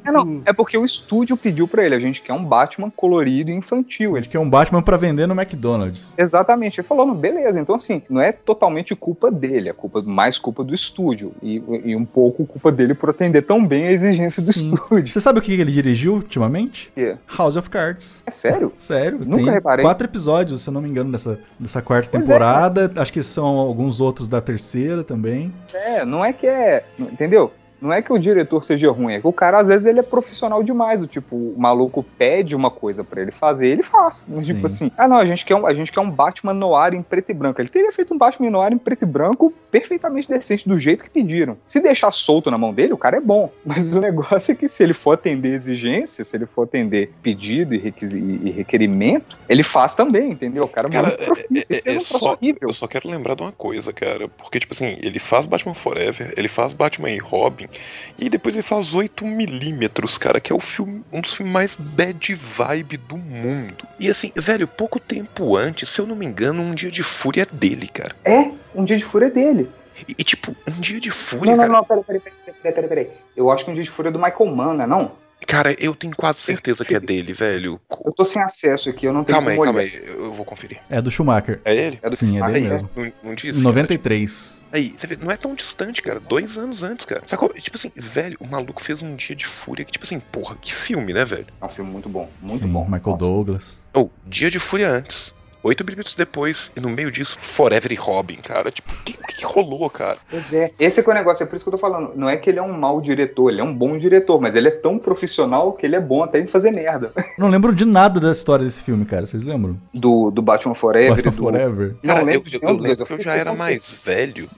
É, não, é porque o estúdio pediu pra ele, a gente quer um Batman colorido e infantil. Ele Que é um Batman pra vender no McDonald's. Exatamente, ele falou, beleza, então assim, não é totalmente culpa dele, é culpa, mais culpa do estúdio, e, e um pouco culpa dele por atender tão bem a exigência do estúdio. Você sabe o que ele dirigiu ultimamente? quê? House of Cards. É sério? Sério, Nunca tem reparei. quatro episódios, se eu não me engano, dessa, dessa quarta Pois é, temporada. Acho que são alguns outros da terceira também. É, não é que é. Entendeu? Não é que o diretor seja ruim, é que o cara, às vezes, ele é profissional demais. Do tipo, o maluco pede uma coisa pra ele fazer, ele faz. Tipo assim, ah, não, a gente, quer um, a gente quer um Batman noir em preto e branco. Ele teria feito um Batman noir em preto e branco perfeitamente decente, do jeito que pediram. Se deixar solto na mão dele, o cara é bom. Mas o negócio é que se ele for atender exigência, se ele for atender pedido e, e requerimento, ele faz também, entendeu? O cara é Cara, muito profício. ele É, é um troço só, horrível. eu só quero lembrar de uma coisa, cara. Porque, tipo assim, ele faz Batman Forever, ele faz Batman e Robin, e depois ele faz 8mm, cara, que é o filme, um dos filmes mais bad vibe do mundo. E assim, velho, pouco tempo antes, se eu não me engano, Um Dia de Fúria é dele, cara. É, um dia de fúria é dele. E, e, tipo, Um Dia de Fúria, Não, não, cara. não, peraí, peraí, peraí, peraí, peraí, peraí. Eu acho que um dia de fúria é do Michael Mann, não é não? Cara, eu tenho quase certeza que é dele, velho. Eu tô sem acesso aqui, eu não tenho Calma aí, calma aí, eu vou conferir. É do Schumacher. É ele? É do Sim, é dele Schumacher, mesmo. Não, não disse? Em 93. Aí, você vê, não é tão distante, cara. Dois anos antes, cara. Sacou? Tipo assim, velho, o maluco fez um dia de fúria que, tipo assim, porra, que filme, né, velho? É um filme muito bom, muito Sim, bom. Michael Nossa. Douglas. Ou, dia de fúria antes. Oito minutos depois, e no meio disso, Forever e Robin, cara. Tipo, o que, que que rolou, cara? Pois é, esse é que é o negócio, é por isso que eu tô falando. Não é que ele é um mau diretor, ele é um bom diretor, mas ele é tão profissional que ele é bom até em fazer merda. Não lembro de nada da história desse filme, cara. Vocês lembram? Do, do Batman Forever. Batman do... Forever. Não, Cara, eu, lembro de eu, eu lembro que eu já era mais velho.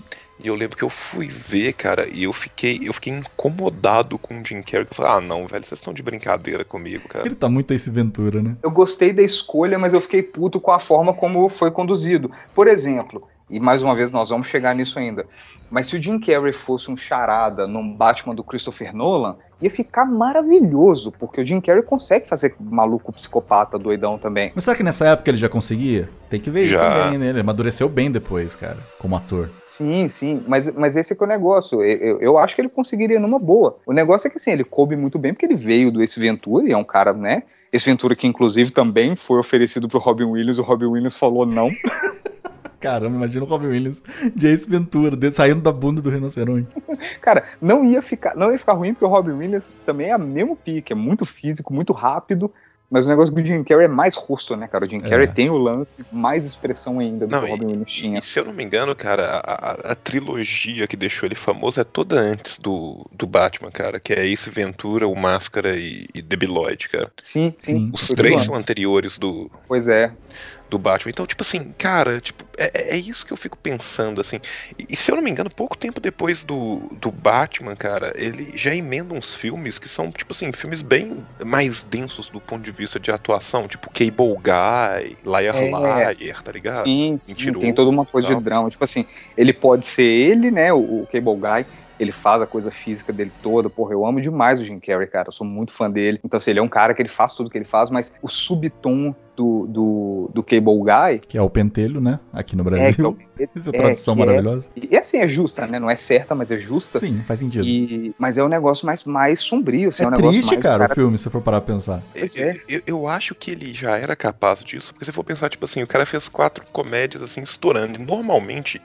E eu lembro que eu fui ver, cara, e eu fiquei, eu fiquei incomodado com o Jim Carrey. Que eu falei, ah, não, velho, vocês estão de brincadeira comigo, cara. Ele tá muito Ace Ventura, né? Eu gostei da escolha, mas eu fiquei puto com a forma como foi conduzido. Por exemplo, e mais uma vez nós vamos chegar nisso ainda, mas se o Jim Carrey fosse um charada num Batman do Christopher Nolan, ia ficar maravilhoso, porque o Jim Carrey consegue fazer maluco psicopata doidão também. Mas será que nessa época ele já conseguia? Tem que ver isso Já. também, né? Ele amadureceu bem depois, cara, como ator. Sim, sim, mas, mas esse é que é o negócio. Eu, eu, eu acho que ele conseguiria numa boa. O negócio é que assim, ele coube muito bem, porque ele veio do Ace Ventura, e é um cara, né? Esse Ventura que inclusive também foi oferecido pro Robin Williams, o Robin Williams falou não. Caramba, imagina o Robin Williams de Ace Ventura, dele saindo da bunda do rinoceronte. Cara, não ia ficar, não ia ficar ruim porque o Robin Williams também é a mesmo pique, é muito físico, muito rápido. Mas o negócio do Jim Carrey é mais rosto, né, cara? O Jim Carrey tem o lance, mais expressão ainda do Não, que o Robin Williams tinha. E se eu não me engano, cara, a, a- a trilogia que deixou ele famoso é toda antes do, do Batman, cara, que é Ace Ventura, o Máscara e, e Debi Lloyd, cara. Sim, sim. Os três são anteriores do, Pois é. Do Batman. Então, tipo assim, cara, tipo, é, é isso que eu fico pensando, assim. E, e se eu não me engano, pouco tempo depois do, do Batman, cara, ele já emenda uns filmes que são, tipo assim, filmes bem mais densos do ponto de vista de atuação, tipo Cable Guy, Liar É. Liar, tá ligado? Sim, sim, Mentiroso tem toda uma coisa de drama. Tipo assim, ele pode ser ele, né, o, o Cable Guy, ele faz a coisa física dele toda. Porra, eu amo demais o Jim Carrey, cara. Eu sou muito fã dele. Então, assim, ele é um cara que ele faz tudo que ele faz, mas o subtom do, do, do Cable Guy. Que é o pentelho, né? Aqui no É, que é Brasil. o- Essa é, tradução que é- maravilhosa. E assim, é justa, né? Não é certa, mas é justa. Sim, faz sentido. E, mas é um negócio mais, mais sombrio. Assim, é, É um negócio triste, mais, cara, o filme, se for parar pra pensar. Eu, eu- eu acho que ele já era capaz disso, porque se for pensar, tipo assim, o cara fez quatro comédias assim, estourando. Normalmente,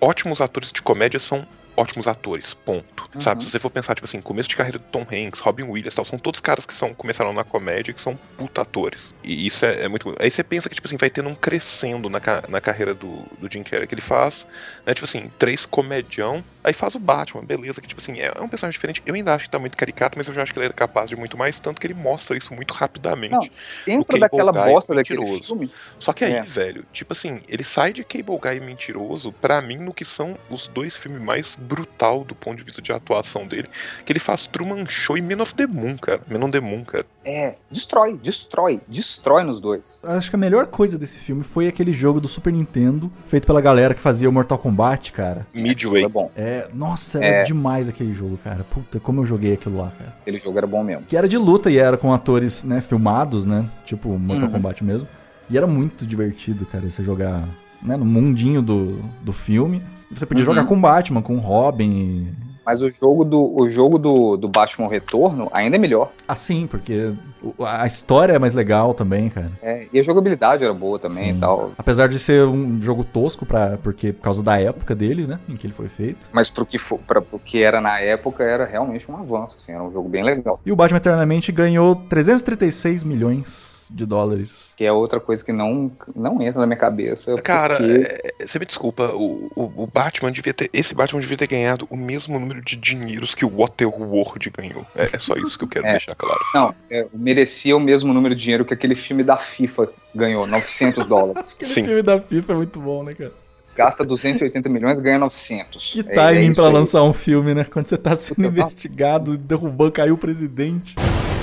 ótimos atores de comédia são ótimos atores, ponto. Uhum. Sabe? Se você for pensar, tipo assim, começo de carreira do Tom Hanks, Robin Williams tal, são todos caras que são, começaram na comédia que são puta atores. E isso é, é muito. Aí você pensa que, tipo assim, vai tendo um crescendo na, na carreira do, do Jim Carrey, que ele faz, né, tipo assim, três comedião, aí faz o Batman, beleza, que, tipo assim, é, é um personagem diferente. Eu ainda acho que tá muito caricato, mas eu já acho que ele era capaz de muito mais, tanto que ele mostra isso muito rapidamente. Não, dentro daquela Guy bosta daquele mentiroso. filme. Só que aí, É. velho, tipo assim, ele sai de Cable Guy mentiroso, pra mim, no que são os dois filmes mais brutal do ponto de vista de atuação dele, que ele faz Truman Show e Men of the Moon, cara. Men on the Moon, cara. É, destrói, destrói, destrói nos dois. Acho que a melhor coisa desse filme foi aquele jogo do Super Nintendo, feito pela galera que fazia o Mortal Kombat, cara. Midway. É bom. É, nossa, era É. demais aquele jogo, cara. Puta, como eu joguei aquilo lá, cara. Aquele jogo era bom mesmo. Que era de luta e era com atores, né, filmados, né? Tipo Mortal Uhum. Kombat mesmo. E era muito divertido, cara, você jogar, né, no mundinho do, do filme. Você podia Uhum. jogar com Batman, com Robin. e- Mas o jogo do, o jogo do, do Batman Retorno ainda é melhor. Assim, porque o- a história é mais legal também, cara. É, e a jogabilidade era boa também e tal. Apesar de ser um jogo tosco, pra, porque, por causa da época dele, né? Em que ele foi feito. Mas pro que, fo- pra, pro que era na época, era realmente um avanço, assim, era um jogo bem legal. E o Batman Eternamente ganhou 336 milhões de dólares. Que é outra coisa que não, não entra na minha cabeça. Cara, porque- é, você me desculpa, o, o, o Batman devia ter. Esse Batman devia ter ganhado o mesmo número de dinheiros que o Waterworld ganhou. É, é só isso que eu quero É. deixar claro. Não, é, merecia o mesmo número de dinheiro que aquele filme da FIFA ganhou, 900 dólares. Aquele filme da FIFA é muito bom, né, cara? Gasta 280 milhões, ganha 900. Que É- timing é isso pra aí. lançar um filme, né? Quando você tá sendo investigado, derrubando, caiu o presidente.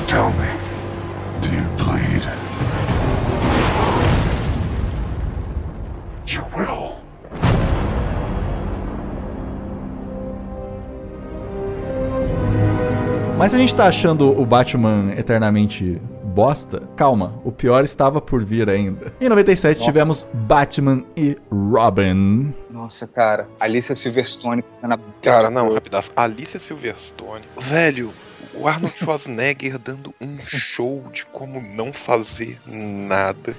Tell me, do you You will. Mas se a gente tá achando o Batman eternamente bosta, calma, o pior estava por vir ainda. Em 97 Nossa. tivemos Batman e Robin. Nossa, cara, Alicia Silverstone. na- Cara, não, rapidaço. Alicia Silverstone. Velho, o Arnold Schwarzenegger dando um show de como não fazer nada.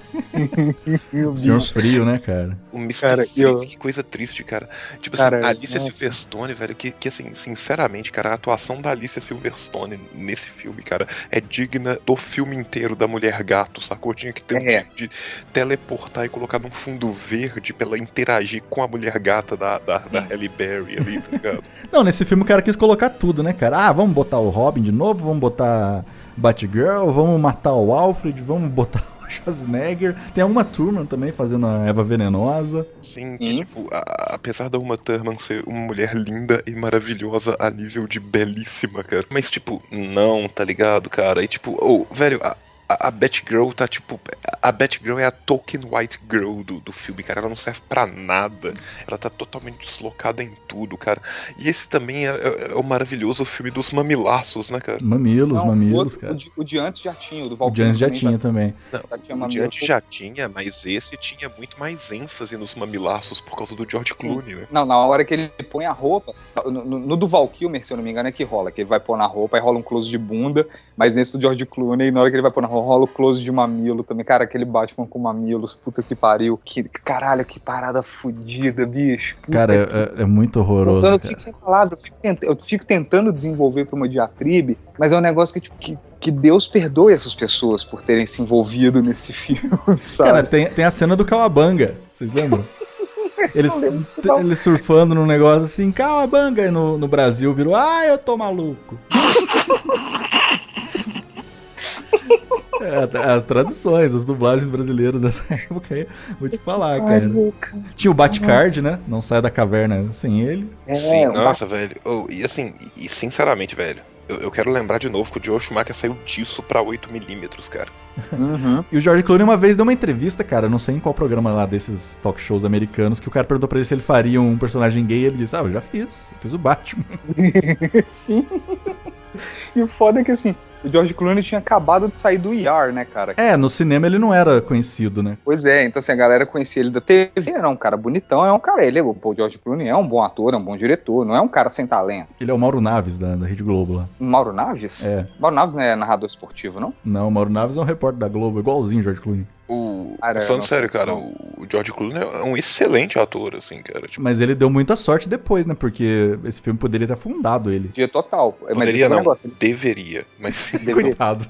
O Senhor Frio, né, cara? O Mr. Cara, Freeze, eu- que coisa triste, cara. Tipo Cara, assim, a Alicia nossa. Silverstone, velho, que, que assim, sinceramente, cara, a atuação da Alicia Silverstone nesse filme, cara, é digna do filme inteiro da Mulher Gato, sacou? Tinha que ter um É. tipo de teleportar e colocar num fundo verde pra ela interagir com a Mulher Gata da, da, da Halle Berry ali, tá ligado? Não, nesse filme o cara quis colocar tudo, né, cara? Ah, vamos botar o Robin de novo, vamos botar Batgirl, vamos matar o Alfred, vamos botar o Schwarzenegger. Tem a Uma Turma também fazendo a Eva Venenosa. Sim, que, tipo, a- apesar da Uma Thurman ser uma mulher linda e maravilhosa a nível de belíssima, cara. Mas, tipo, não, tá ligado, cara? E, tipo, oh, velho, a, a, Batgirl tá, tipo. A Batgirl é a token white girl do, do filme, cara. Ela não serve pra nada. Ela tá totalmente deslocada em tudo, cara. E esse também é, é- é o maravilhoso filme dos mamilaços, né, cara? Mamilos, Não, o mamilos, outro- cara. O de, o de antes já tinha, o do O Valkyrie. James já também tinha também. Não, Já tinha o mamilo. Diante já tinha, mas esse tinha muito mais ênfase nos mamilaços por causa do George Clooney, né? Não, na hora que ele põe a roupa, no, no, no do Valkyrie, se eu não me engano, é que rola, que ele vai pôr na roupa, aí rola um close de bunda, mas nesse do George Clooney, na hora que ele vai pôr na roupa, rola o close de mamilo também. Cara, aquele Batman com mamilos, puta que pariu. Que, caralho, que parada fodida, bicho. Puta Cara, que- é, é muito horroroso. eu cara. fico sem palavras, eu fico, tent- eu fico tentando desenvolver pra uma diatribe, mas é um negócio que, tipo, que, que Deus perdoe essas pessoas por terem se envolvido nesse filme, sabe? Cara, tem, tem a cena do Cowabunga, vocês lembram? Eles, eles surfando num negócio assim, Cowabunga, e no, no Brasil virou, ah, eu tô maluco. É, as traduções, as dublagens brasileiras dessa época aí, vou te falar, cara. Tinha o Batcard, né? Não sai da caverna sem ele. É, Sim, um nossa, velho. Oh, e assim, e, e sinceramente, velho, eu, eu quero lembrar de novo que o Joe Schumacher saiu disso pra 8mm, cara. Uhum. E o George Clooney uma vez deu uma entrevista, cara, não sei em qual programa lá desses talk shows americanos, que o cara perguntou pra ele se ele faria um personagem gay, e ele disse, ah, eu já fiz, eu fiz o Batman. Sim. E o foda é que assim, o George Clooney tinha acabado de sair do ER, né, cara? É, no cinema ele não era conhecido, né? Pois é, então assim, a galera conhecia ele da TV, era um cara bonitão, é um cara, ele, pô, o George Clooney é um bom ator, é um bom diretor, não é um cara sem talento. Ele é o Mauro Naves da, da Rede Globo lá. Mauro Naves? É. Mauro Naves não é narrador esportivo, não? Não, o Mauro Naves é um repórter da Globo, igualzinho o George Clooney. O, Cara, falando sério, cara, não. O George Clooney é um excelente ator, assim, cara. Tipo, Mas ele deu muita sorte depois, né? Porque esse filme poderia ter afundado ele. Dia total. mas poderia é o não, negócio. deveria, mas Coitado.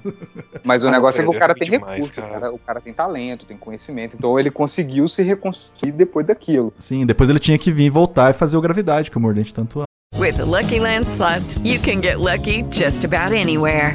Mas o Ah, negócio é que o cara tem demais, recurso, cara. O, cara, o cara tem talento, tem conhecimento, então ele conseguiu se reconstruir depois daquilo. Sim, depois ele tinha que vir voltar e fazer o Gravidade, que o Mordente tanto ama. With the Lucky Land slots, you can get lucky just about anywhere.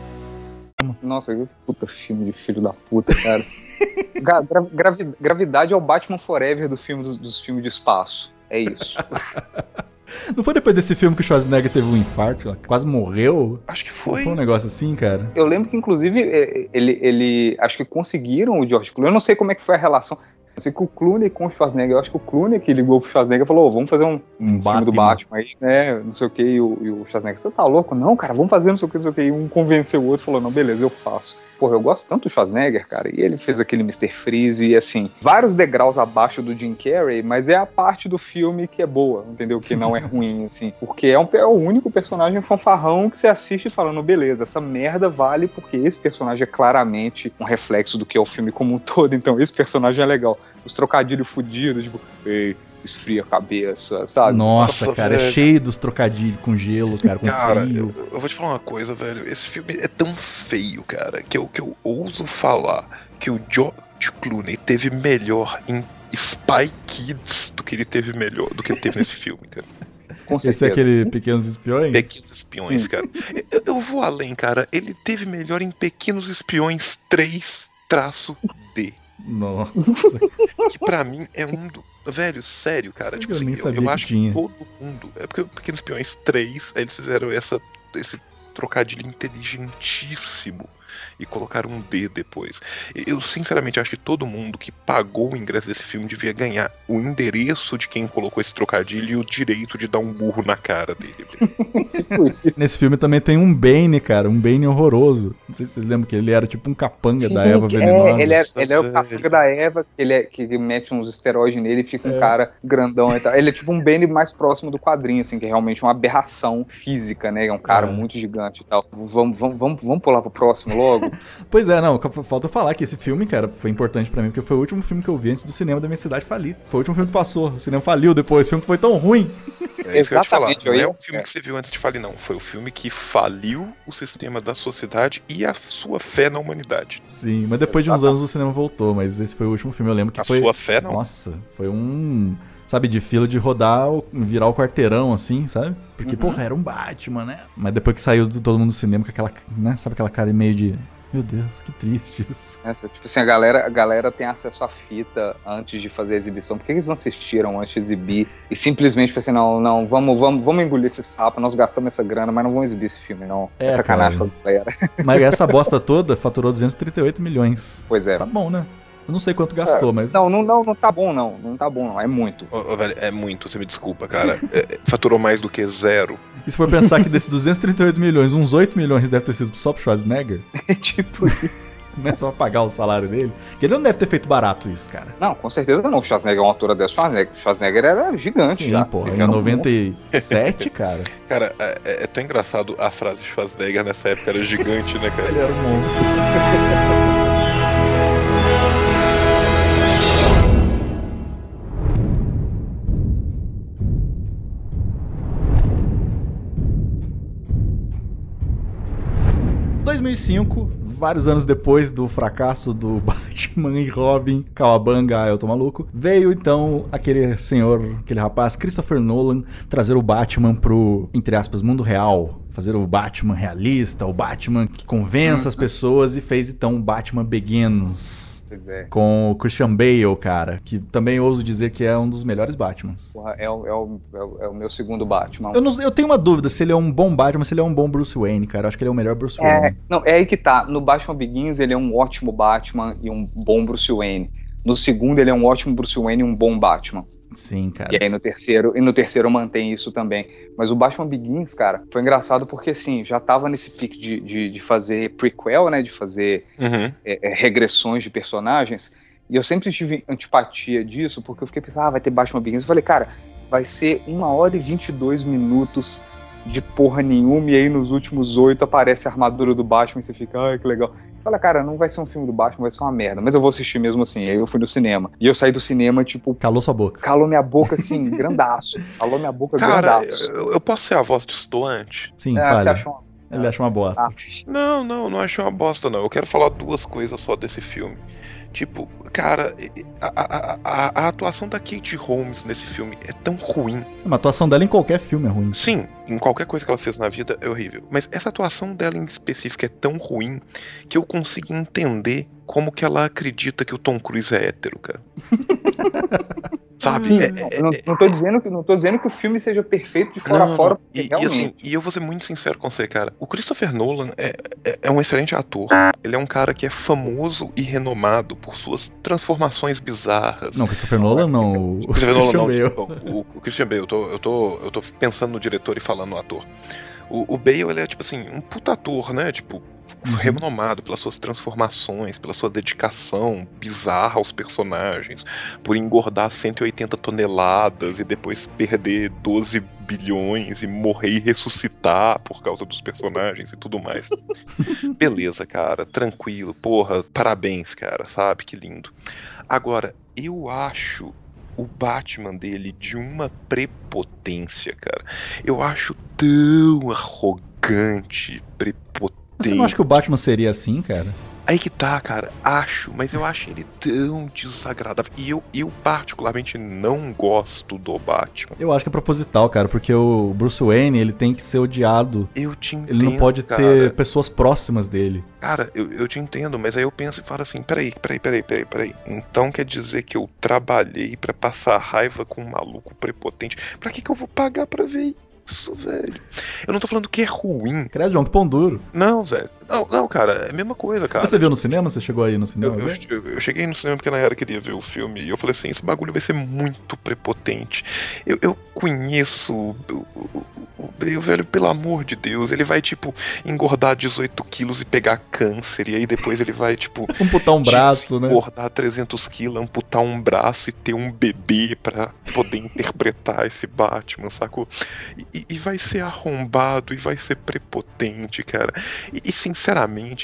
Nossa, que puta filme de filho da puta, cara. Gra- gra- gravi- gravidade é o Batman Forever do filme, dos, dos filmes de espaço. É isso. Não foi depois desse filme que o Schwarzenegger teve um infarto, quase morreu? Acho que Não foi. foi um negócio assim, cara? Eu lembro que, inclusive, é, ele, ele. Acho que conseguiram o George Clooney. Eu não sei como é que foi a relação. Sei que o Clooney com o Schwarzenegger, eu acho que o Clooney que ligou pro Schwarzenegger e falou: "Ô, vamos fazer um, Um filme do Batman. Batman aí, né? Não sei o que. E o, e o Schwarzenegger, você tá louco? Não, cara, vamos fazer não sei o que, não sei o que. E um convenceu o outro falou: não, beleza, eu faço. Porra, eu gosto tanto do Schwarzenegger, cara. E ele fez aquele Mr. Freeze e assim, vários degraus abaixo do Jim Carrey, mas é a parte do filme que é boa, entendeu? Que não é ruim, assim. Porque é, um, é o único personagem fanfarrão que você assiste falando, beleza, essa merda vale porque esse personagem é claramente um reflexo do que é o filme como um todo. Então, esse personagem é legal. Os trocadilhos fudidos, tipo, ei, esfria a cabeça, sabe? Nossa, Nossa, cara, é cheio dos trocadilhos com gelo, cara, com Cara, frio. eu, eu vou te falar uma coisa, velho. Esse filme é tão feio, cara, que eu, que eu ouso falar que o George Clooney teve melhor em Spy Kids do que ele teve melhor do que ele teve nesse filme, cara. Com Esse é certeza. aquele Pequenos Espiões? Pequenos Espiões, cara. Eu, eu vou além, cara. Ele teve melhor em Pequenos Espiões 3-D. Nossa. Que pra mim é um do. Velho, sério, cara. Tipo Eu assim, nem eu, eu que acho tinha. que todo mundo. É porque Pequenos Espiões 3, aí eles fizeram essa, esse trocadilho inteligentíssimo e colocaram um D depois. Eu sinceramente acho que todo mundo que pagou o ingresso desse filme devia ganhar o endereço de quem colocou esse trocadilho e o direito de dar um burro na cara dele. Nesse filme também tem um Bane, cara, um Bane horroroso. Não sei se vocês lembram que ele era tipo um capanga da Eva que- venenosa. É, ele é, ele é o capanga da Eva, que ele é, que mete uns esteroides nele e fica um É. cara grandão e tal. Ele é tipo um Benny mais próximo do quadrinho, assim, que é realmente uma aberração física, né? É um cara É. muito gigante e tal. Vamos, vamos, vamos, vamos pular pro próximo logo? Pois é, não, falta eu falar que esse filme, cara, foi importante pra mim, porque foi o último filme que eu vi antes do cinema da minha cidade falir. Foi o último filme que passou. O cinema faliu depois, o filme foi tão ruim. É isso que eu ia te falar. Exatamente, Não é o filme que você viu antes de falir, não. Foi o filme que faliu o sistema da sociedade e a sua fé na humanidade. Sim, mas depois de uns anos o cinema voltou, mas esse foi o último filme, eu lembro que A foi... sua fé, não? Nossa, foi um... Sabe, de fila de rodar, virar o quarteirão, assim, sabe? Porque, Uhum. porra, era um Batman, né? Mas depois que saiu do- todo mundo do cinema com aquela, né? Sabe aquela cara meio de... Meu Deus, que triste isso. Essa, tipo assim, a galera, a galera tem acesso à fita antes de fazer a exibição. Por que eles não assistiram antes de exibir? E simplesmente tipo assim, não, não, vamos, vamos, vamos engolir esse sapo, nós gastamos essa grana, mas não vamos exibir esse filme, não. É, É, sacanagem cara. com a galera. Mas essa bosta toda faturou 238 milhões. Pois é. Tá bom, né? Eu não sei quanto gastou, É, mas... Não, não, não, não tá bom, não. Não tá bom, não. É muito. Ô, ô, velho, é muito, você me desculpa, cara. É, é, faturou mais do que zero. E se for pensar que desses 238 milhões, uns 8 milhões deve ter sido só pro Schwarzenegger, tipo não é só pagar o salário dele, que ele não deve ter feito barato isso, cara. Não, com certeza não. O Schwarzenegger é uma altura dessa. Schwarzenegger, Schwarzenegger era gigante Sim, já. porra, Ele em era um 97, cara, Cara, é, é- é tão engraçado a frase Schwarzenegger nessa época era gigante, né, cara? ele era um monstro. 2005, vários anos depois do fracasso do Batman e Robin, Kawabanga, eu tô maluco, veio então aquele senhor, aquele rapaz, Christopher Nolan, trazer o Batman pro, entre aspas, mundo real. Fazer o Batman realista, o Batman que convença as pessoas e fez então o Batman Begins. Pois é. Com o Christian Bale, cara, que também ouso dizer que é um dos melhores Batmans. Porra, é, o, é, o, é, o, é o meu segundo Batman. Eu, não, eu tenho uma dúvida se ele é um bom Batman, se ele é um bom Bruce Wayne, cara. Eu acho que ele é o melhor Bruce É, Wayne. não, é aí que tá. No Batman Begins ele é um ótimo Batman e um bom Bruce Wayne. No segundo ele é um ótimo Bruce Wayne e um bom Batman. Sim, cara. E aí no terceiro, e no terceiro mantém isso também. Mas o Batman Begins, cara, foi engraçado porque assim, já tava nesse pique de, de, de fazer prequel, né? De fazer Uhum. é, é, regressões de personagens. E eu sempre tive antipatia disso, porque eu fiquei pensando, ah, vai ter Batman Begins. Eu falei, cara, vai ser uma hora e 22 minutos de porra nenhuma, e aí nos últimos oito aparece a armadura do Batman e você fica, ai, que legal. Fala, cara, não vai ser um filme do Batman, vai ser uma merda, mas eu vou assistir mesmo assim. Aí eu fui no cinema. E eu saí do cinema, tipo. Calou sua boca. Calou minha boca, assim, grandaço. Calou minha boca Cara, grandaço. eu, eu posso ser a voz distoante? Sim, É, fale. você achou uma- Ele acha uma bosta. Ah, Não, não, não achei uma bosta, não. Eu quero falar duas coisas só desse filme. Tipo, cara, a, a, a, a atuação da Kate Holmes nesse filme é tão ruim. Uma atuação dela em qualquer filme é ruim. Sim, em qualquer coisa que ela fez na vida é horrível. Mas essa atuação dela em específico é tão ruim que eu consigo entender como que ela acredita que o Tom Cruise é hétero, cara. Sabe? Sim, É- não, é- eu não, não tô dizendo que, não tô dizendo que o filme seja perfeito de fora Não, a fora, E, e realmente. assim, e eu vou ser muito sincero com você, cara. O Christopher Nolan é, é, é um excelente ator. Ele é um cara que é famoso e renomado por suas transformações bizarras. Não, Christopher Nolan não. O Christopher Nolan, Christian não, desculpa, o, o Christian Bale, eu tô, eu, tô, eu tô pensando no diretor e falando no ator. O, o Bale, ele é, tipo assim, um puta ator, né? Tipo, Uhum. renomado pelas suas transformações, pela sua dedicação bizarra aos personagens, por engordar 180 toneladas e depois perder 12 bilhões e morrer e ressuscitar por causa dos personagens e tudo mais. Beleza, cara, tranquilo, porra, parabéns, cara, sabe? Que lindo. Agora, eu acho o Batman dele de uma prepotência, cara. Eu acho tão arrogante, prepotente. Você não acha que o Batman seria assim, cara? Aí que tá, cara. Acho, mas eu acho ele tão desagradável. E eu, eu particularmente não gosto do Batman. Eu acho que é proposital, cara, porque o Bruce Wayne, ele tem que ser odiado. Eu te entendo. Ele não pode cara. ter pessoas próximas dele. Cara, eu, eu te entendo, mas aí eu penso e falo assim: peraí, peraí, peraí, peraí, peraí. Então quer dizer que eu trabalhei pra passar raiva com um maluco prepotente? Pra que, que eu vou pagar pra ver isso, velho? Eu não tô falando que é ruim. Credo, João, que pão duro. Não, velho. Não, não, cara, é a mesma coisa, cara. Você viu no cinema? Você chegou aí no cinema? Eu, eu- eu- cheguei no cinema porque na era queria ver o filme e eu falei assim: esse bagulho vai ser muito prepotente. Eu, eu conheço o, o, velho, pelo amor de Deus. Ele vai, tipo, engordar 18 quilos e pegar câncer. E aí depois ele vai, tipo. Amputar um braço, né? Engordar 300 quilos, amputar um braço e ter um bebê pra poder interpretar esse Batman, sacou? E, e vai ser arrombado e vai ser prepotente, cara. E, e, sinceramente,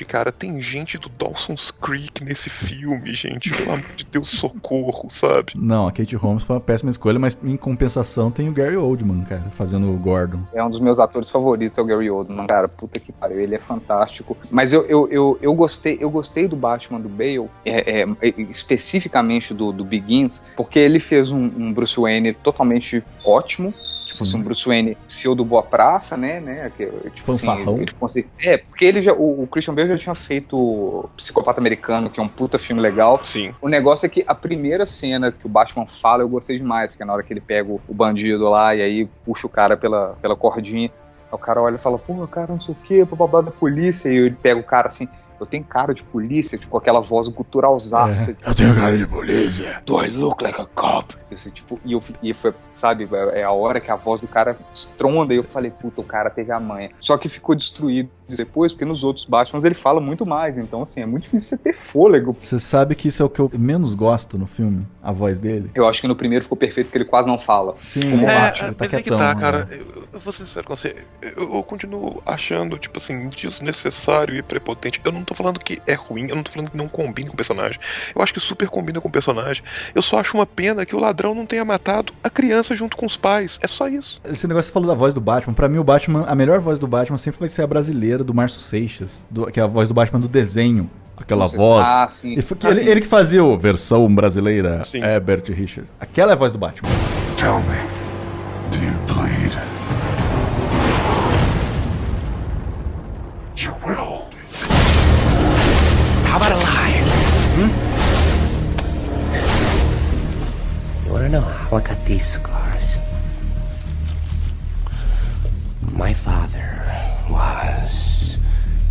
cara, tem gente do Dawson's Creek nesse filme, gente. Pelo amor de Deus, socorro, sabe? Não, a Kate Holmes foi uma péssima escolha, mas em compensação tem o Gary Oldman, cara, fazendo o Gordon. É um dos meus atores favoritos, é o Gary Oldman. Cara, puta que pariu, ele é fantástico. Mas eu, eu, eu, eu gostei, eu gostei do Batman do Bale, é, é, especificamente do, do Begins, porque ele fez um, um Bruce Wayne totalmente ótimo. Tipo assim, um Bruce Wayne pseudo boa praça, né? né que, tipo assim, ele, ele, é, porque ele já, o, o, Christian Bale já tinha feito Psicopata Americano, que é um puta filme legal. Sim. O negócio é que a primeira cena que o Batman fala, eu gostei demais, que é na hora que ele pega o, o bandido lá e aí puxa o cara pela, pela cordinha. O cara olha e fala, pô, cara, não sei o que, babá da polícia. E ele pega o cara assim, eu tenho cara de polícia, tipo aquela voz guturalzaça. É, eu tenho cara de polícia. Do I look like a cop? Esse, tipo, e, eu, e foi, sabe, é a hora que a voz do cara estronda e eu falei, puta, o cara teve a manha. Só que ficou destruído depois, porque nos outros Batmans ele fala muito mais. Então, assim, é muito difícil você ter fôlego. Você sabe que isso é o que eu menos gosto no filme, a voz dele? Eu acho que no primeiro ficou perfeito, porque ele quase não fala. Sim, como é, Batman. Ele tá mas quietão, é que tá, cara. Né? Eu, eu vou ser sincero com você. Eu, eu, continuo achando, tipo assim, desnecessário e prepotente. Eu não tô falando que é ruim, eu não tô falando que não combina com o personagem. Eu acho que super combina com o personagem. Eu só acho uma pena que o ladrão não tenha matado a criança junto com os pais. É só isso. Esse negócio que você falou da voz do Batman, para mim o Batman, a melhor voz do Batman sempre vai ser a brasileira do Márcio Seixas, do, que é a voz do Batman do desenho. Aquela voz. Ah, sim. Ele, ah, ele, sim. ele, que fazia o versão brasileira sim, Herbert Richards. Aquela é a voz do Batman. Tell me, I got these scars? My father was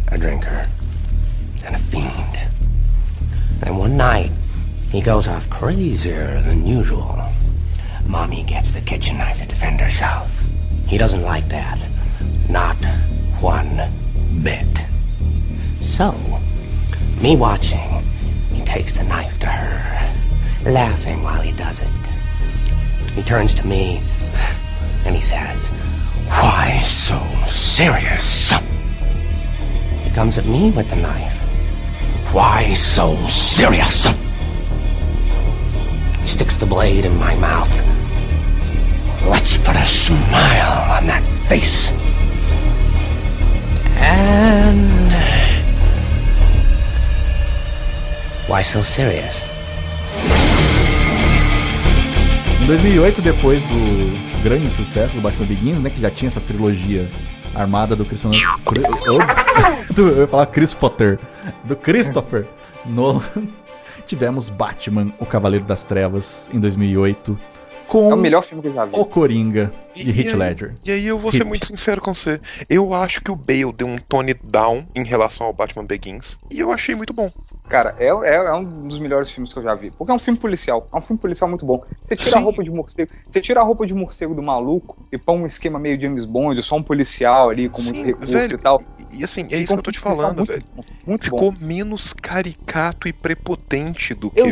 a drinker and a fiend. And one night, he goes off crazier than usual. Mommy gets the kitchen knife to defend herself. He doesn't like that. Not one bit. So, me watching, he takes the knife to her, laughing while he does it. He turns to me and he says, Why so serious? He comes at me with the knife. Why so serious? He sticks the blade in my mouth. Let's put a smile on that face. And. Why so serious? Em 2008, depois do grande sucesso do Batman Begins, né, que já tinha essa trilogia armada do Christopher... do, eu ia falar Christopher. Do Christopher Nolan. Tivemos Batman, o Cavaleiro das Trevas, em 2008. Com É o melhor filme que eu já vi. o Coringa, de Heath Ledger. E aí eu vou ser Hit. muito sincero com você. Eu acho que o Bale deu um tone down em relação ao Batman Begins. E eu achei muito bom. Cara, é, é, é um dos melhores filmes que eu já vi. Porque é um filme policial. É um filme policial muito bom. Você tira a Sim. roupa de morcego. Você tira a roupa de morcego do maluco e põe um esquema meio James Bond, só um policial ali com muito Sim, recurso velho, e tal. E assim, é Ficou isso que eu tô te falando, muito velho. bom, Muito Ficou bom. menos caricato e prepotente do que Eu,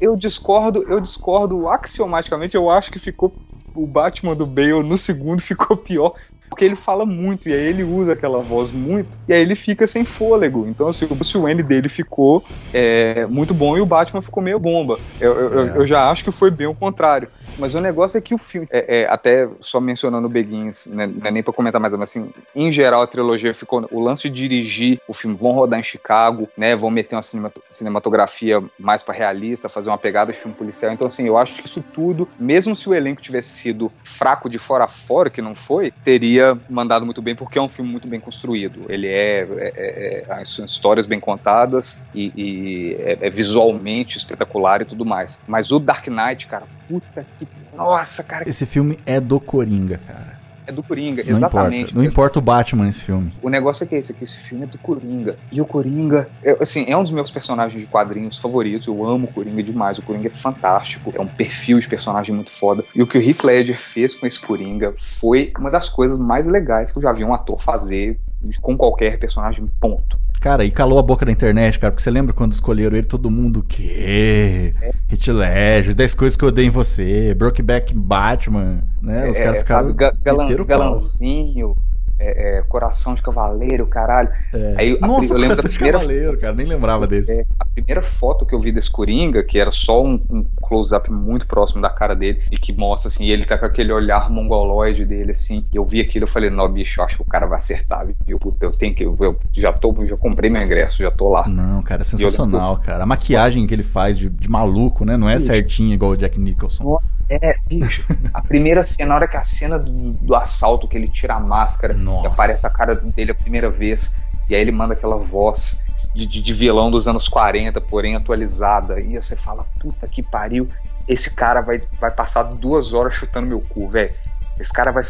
eu discordo, eu discordo axiomaticamente. Eu acho que ficou o Batman do Bale no segundo ficou pior. Porque ele fala muito, e aí ele usa aquela voz muito, e aí ele fica sem fôlego. Então, assim, o Bruce Wayne dele ficou é, muito bom e o Batman ficou meio bomba. Eu, eu- eu- eu já acho que foi bem o contrário. Mas o negócio é que o filme, é, é, até só mencionando o Begins, né, não é nem pra comentar mais, mas assim, em geral a trilogia ficou. O lance de dirigir o filme, vão rodar em Chicago, né? Vão meter uma cinemato- cinematografia mais pra realista, fazer uma pegada de filme policial. Então, assim, eu acho que isso tudo, mesmo se o elenco tivesse sido fraco de fora a fora, que não foi, teria mandado muito bem, porque é um filme muito bem construído. Ele é. é- é- é- histórias bem contadas e, e é, é visualmente espetacular e tudo mais. Mas o Dark Knight, cara, puta que. Nossa, cara, Esse filme é do Coringa, cara. É do Coringa, Não exatamente. importa. Não importa o Batman nesse filme. O negócio é que é esse aqui, esse filme é do Coringa. E o Coringa, é, assim, é um dos meus personagens de quadrinhos favoritos. Eu amo o Coringa demais. O Coringa é fantástico. É um perfil de personagem muito foda. E o que o Heath Ledger fez com esse Coringa foi uma das coisas mais legais que eu já vi um ator fazer com qualquer personagem, ponto. Cara, e calou a boca da internet, cara, porque você lembra quando escolheram ele, todo mundo, o quê? Hit Ledger, 10 coisas que eu odeio em você, Brokeback Batman, né? Os É, caras ficaram... sabe, galan- galanzinho. é, é, Coração de Cavaleiro, caralho. É. Aí a, Nossa, eu lembro da primeira, Cavaleiro, cara, nem lembrava desse. é, a primeira foto que eu vi desse Coringa, que era só um, um close-up muito próximo da cara dele, e que mostra assim, ele tá com aquele olhar mongoloide dele, assim. Eu vi aquilo eu falei, não, bicho, eu acho que o cara vai acertar, viu? Puta, eu tenho que. Eu já tô, já comprei meu ingresso, já tô lá. Não, cara, é eu sensacional, cara. A maquiagem que ele faz de, de maluco, né? Não é certinha igual o Jack Nicholson. É, bicho, a primeira cena, na hora que a cena do, do assalto, que ele tira a máscara, que aparece a cara dele a primeira vez, e aí ele manda aquela voz de, de, de vilão dos anos 40, porém atualizada, e você fala, puta que pariu, esse cara vai, vai passar duas horas chutando meu cu, velho. Esse cara vai.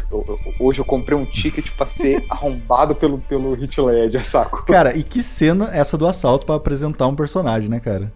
Hoje eu comprei um ticket pra ser arrombado pelo, pelo Hit Ledger, saco? Cara, e que cena essa do assalto pra apresentar um personagem, né, cara?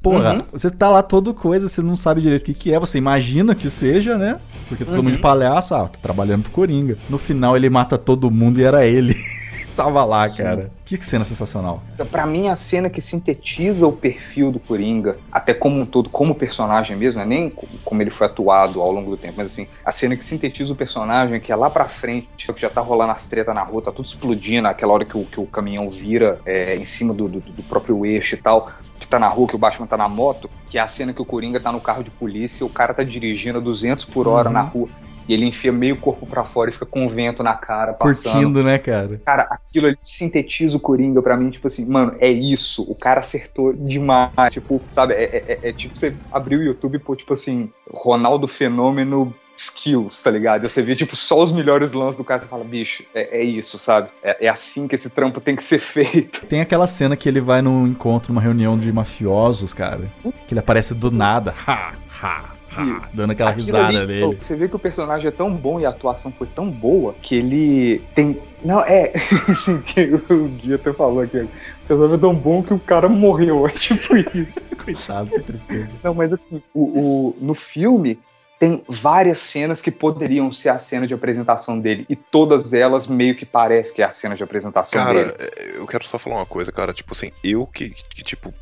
Porra, uhum. você tá lá todo coisa, você não sabe direito o que, que é, você imagina que seja, né? Porque todo mundo Uhum. de palhaço, ah, tá trabalhando pro Coringa. No final ele mata todo mundo e era ele. Tava lá, Sim. cara. Que cena sensacional. Pra mim, a cena que sintetiza o perfil do Coringa, até como um todo, como personagem mesmo, não é nem co- como ele foi atuado ao longo do tempo, mas assim, a cena que sintetiza o personagem, que é lá pra frente, que já tá rolando as tretas na rua, tá tudo explodindo, aquela hora que o, que o caminhão vira é, em cima do, do- do próprio eixo e tal, que tá na rua, que o Batman tá na moto, que é a cena que o Coringa tá no carro de polícia e o cara tá dirigindo a 200 por hora Uhum. na rua. E ele enfia meio corpo pra fora e fica com o vento na cara, passando. Curtindo, né, cara? Cara, aquilo ali sintetiza o Coringa pra mim, tipo assim, mano, é isso. O cara acertou demais. Tipo, sabe, é, é- é- é tipo você abrir o YouTube e pôr, tipo assim, Ronaldo Fenômeno skills, tá ligado? Você vê, tipo, só os melhores lances do cara e fala, bicho, é, é isso, sabe? É, é assim que esse trampo tem que ser feito. Tem aquela cena que ele vai num encontro, numa reunião de mafiosos, cara. Que ele aparece do nada. Ha, ha, Dando aquela risada ali, dele. Você vê que o personagem é tão bom e a atuação foi tão boa que ele tem. Não, é. Assim, que o Gui até falou aqui. O personagem é tão bom que o cara morreu. É tipo isso. Coitado, que tristeza. Não, mas assim, o, o- no filme tem várias cenas que poderiam ser a cena de apresentação dele. E todas elas meio que parece que é a cena de apresentação Cara, dele. é, eu quero só falar uma coisa, cara. Tipo assim, eu que, que, tipo,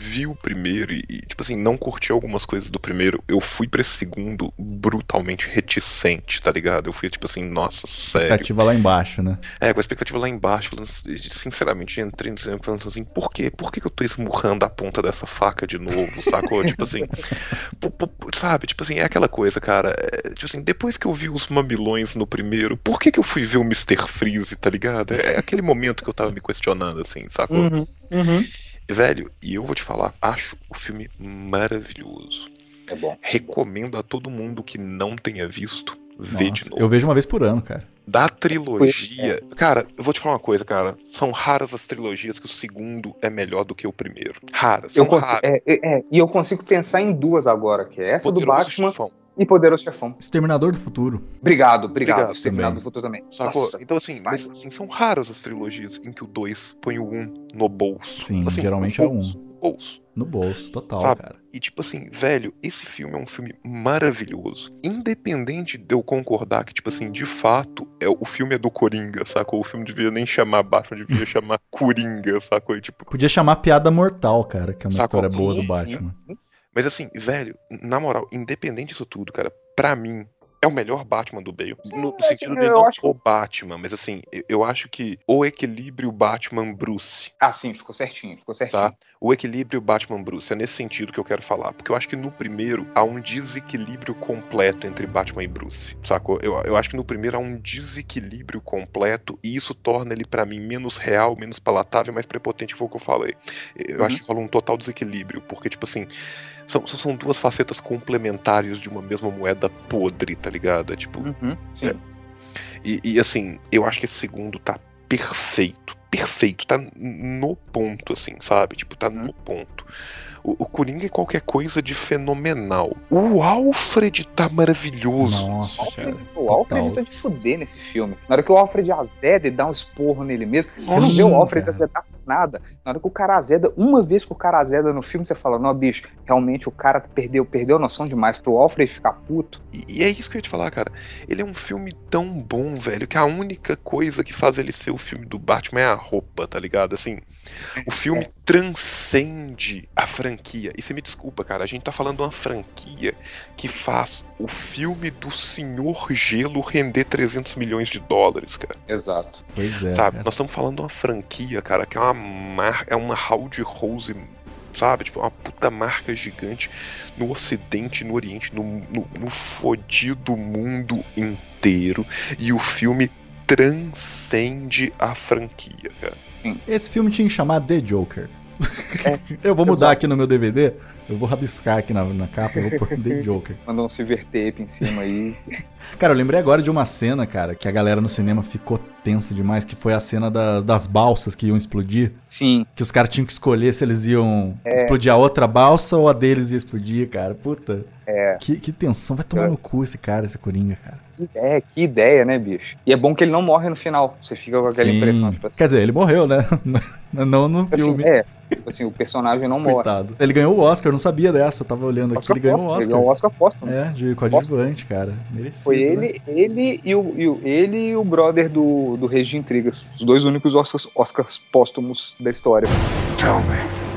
vi o primeiro e, tipo assim, não curti algumas coisas do primeiro, eu fui pra esse segundo brutalmente reticente, tá ligado? Eu fui tipo assim, nossa, sério. Expectativa lá embaixo, né? É, com a expectativa lá embaixo, falando, sinceramente, entrei no cinema falando assim, por quê? Por que, que eu tô esmurrando a ponta dessa faca de novo, sacou? tipo assim, sabe? Tipo assim, é aquela coisa, cara. é, tipo assim, depois que eu vi os mamilões no primeiro, por que que eu fui ver o Mr. Freeze, tá ligado? É aquele momento que eu tava me questionando, assim, sacou? Uhum, uhum. Velho, e eu vou te falar, acho o filme maravilhoso. É bom. Recomendo a todo mundo que não tenha visto, ver de novo. eu vejo uma vez por ano, cara. Da trilogia. Cara, eu vou te falar uma coisa, cara. São raras as trilogias que o segundo é melhor do que o primeiro. Raras. Eu consigo, raras. é, é, é, e eu consigo pensar em duas agora, que é essa do Poderoso Batman Chefão. E Poderoso Chefão. Exterminador do Futuro. Obrigado, obrigado. Obrigado Exterminado também. do Futuro também. Sacou? Nossa, então, assim, mas, assim, são raras as trilogias em que o 2 põe o 1 um no bolso. Sim, Assim, geralmente no é um. bolso, Bolso. No bolso, total, Sabe? cara. E tipo assim, velho, esse filme é um filme maravilhoso. Independente de eu concordar que, tipo assim, de fato, é, o filme é do Coringa, sacou? O filme devia nem chamar Batman, devia chamar Coringa, sacou? E, tipo, Podia chamar Piada Mortal, cara, que é uma Sacou? história boa do Sim, Batman. Mas assim, velho, na moral, independente disso tudo, cara, pra mim, é o melhor Batman do Bale. No, no assim, sentido de eu não acho o Batman, mas assim, eu, eu acho que o equilíbrio Batman Bruce, Ah, sim, ficou certinho, ficou certinho. tá? O equilíbrio Batman Bruce, é nesse sentido que eu quero falar. Porque eu acho que no primeiro há um desequilíbrio completo entre Batman e Bruce, sacou? Eu, eu acho que no primeiro há um desequilíbrio completo e isso torna ele pra mim menos real, menos palatável, mais prepotente, que foi o que eu falei. Eu Uhum. acho que rola um total desequilíbrio, porque, tipo assim, são, são duas facetas complementares de uma mesma moeda podre, tá ligado? É tipo. Uhum, sim. é. E, e, assim, eu acho que esse segundo tá perfeito. Perfeito, tá no ponto, assim, sabe? Tipo, tá Uhum. no ponto. O, o Coringa é qualquer coisa de fenomenal. O Alfred tá maravilhoso. Nossa. O Alfred Total. tá de fuder nesse filme. Na hora que o Alfred azeda e dá um esporro nele mesmo, você não Sim, vê o Alfred azedar nada. Na hora que o cara azeda, uma vez que o cara azeda no filme, você fala, não, bicho, realmente o cara perdeu, perdeu a noção demais pro Alfred ficar puto. E, e é isso que eu ia te falar, cara. Ele é um filme tão bom, velho, que a única coisa que faz ele ser o filme do Batman é a roupa, tá ligado? Assim, o filme transcende a franquia. E você me desculpa, cara, a gente tá falando de uma franquia que faz o filme do Senhor Gelo render 300 milhões de dólares, cara. Exato. Pois é. Sabe? cara. Nós estamos falando de uma franquia, cara, que é uma mar... é uma Howdy Rose, sabe? Tipo, uma puta marca gigante no Ocidente, no Oriente, no, no, no fodido mundo inteiro. E o filme transcende a franquia, cara. Esse filme tinha que chamar The Joker. eu vou mudar exato. aqui no meu DVD, eu vou rabiscar aqui na, na capa, eu vou pôr The Joker. Mandou um silver tape em cima aí. Cara, eu lembrei agora de uma cena, cara, que a galera no cinema ficou tensa demais, que foi a cena da- das balsas que iam explodir. Sim. Que os caras tinham que escolher se eles iam É. explodir a outra balsa ou a deles ia explodir, cara. Puta. É. Que, que tensão. Vai tomar no cu esse cara, esse Coringa, cara. Que ideia, que ideia, né, bicho? E é bom que ele não morre no final. Você fica com aquela Sim. impressão, tipo assim. Quer dizer, ele morreu, né? não no assim, filme. é, tipo assim, o personagem não morre. Coitado. Ele ganhou o Oscar, eu não sabia dessa. Eu tava olhando aqui. Oscar ele ganhou o Oscar. ele ganhou o Oscar póstumo. É, de coadjuvante, cara. Merecido. Foi né? ele, ele e o, e o- ele e o brother do, do Reis de Intrigas. Os dois únicos Oscars, Oscars póstumos da história. Tell me,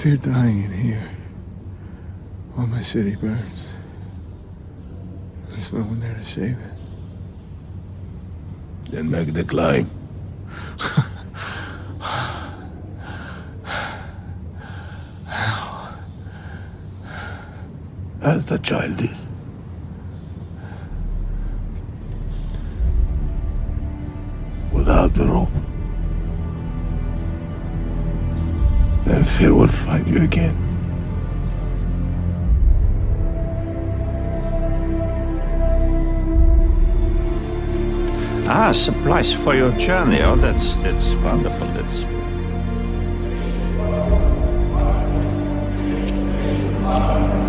fear dying in here. While my city burns. There's no one there to save it. Then make the climb. As the child is. Without the rope. Then fear will find you again. Ah, supplies for your journey. Oh, that's that's wonderful. That's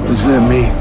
does that mean?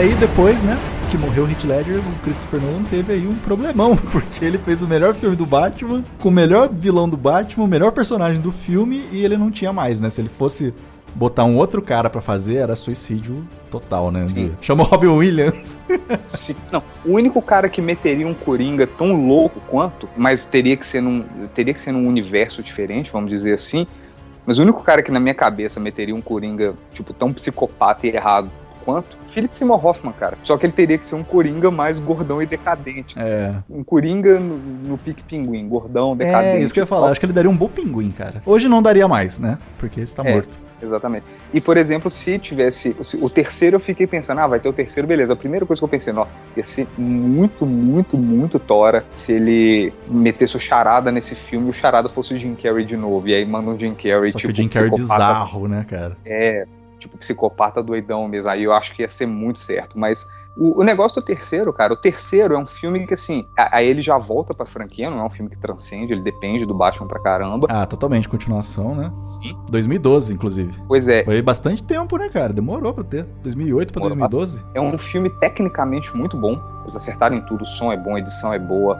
Aí depois, né, que morreu o Heath Ledger, o Christopher Nolan teve aí um problemão, porque ele fez o melhor filme do Batman, com o melhor vilão do Batman, o melhor personagem do filme, e ele não tinha mais, né? Se ele fosse botar um outro cara pra fazer, era suicídio total, né? Chama o Robin Williams. Sim. Não, o único cara que meteria um Coringa tão louco quanto, mas teria que ser num, teria que ser num universo diferente, vamos dizer assim. Mas o único cara que na minha cabeça meteria um Coringa, tipo, tão psicopata e errado quanto, Philip Seymour Hoffman, cara. Só que ele teria que ser um Coringa mais gordão e decadente. assim. É. Um Coringa no, no pique pinguim, gordão, decadente. É, isso que eu ia falar. Acho que ele daria um bom pinguim, cara. Hoje não daria mais, né? Porque ele tá É. morto. Exatamente. E, por exemplo, se tivesse. se- O terceiro eu fiquei pensando, ah, vai ter o terceiro, beleza. A primeira coisa que eu pensei, nossa, ia ser muito, muito, muito tora se ele metesse o charada nesse filme e o charada fosse o Jim Carrey de novo. E aí manda um Jim Carrey, Só tipo. que o Jim Carrey psicopata. bizarro, né, cara? É, tipo, psicopata doidão mesmo. Aí eu acho que ia ser muito certo. Mas o, o negócio do terceiro, cara, o terceiro é um filme que, assim, a- aí ele já volta pra franquia, não é um filme que transcende, ele depende do Batman pra caramba. Ah, totalmente continuação, né? 2012, inclusive. Pois é. Foi bastante tempo, né, cara? Demorou pra ter. 2008 pra Demorou 2012. É um filme tecnicamente muito bom. Eles acertaram em tudo. O som é bom, a edição é boa,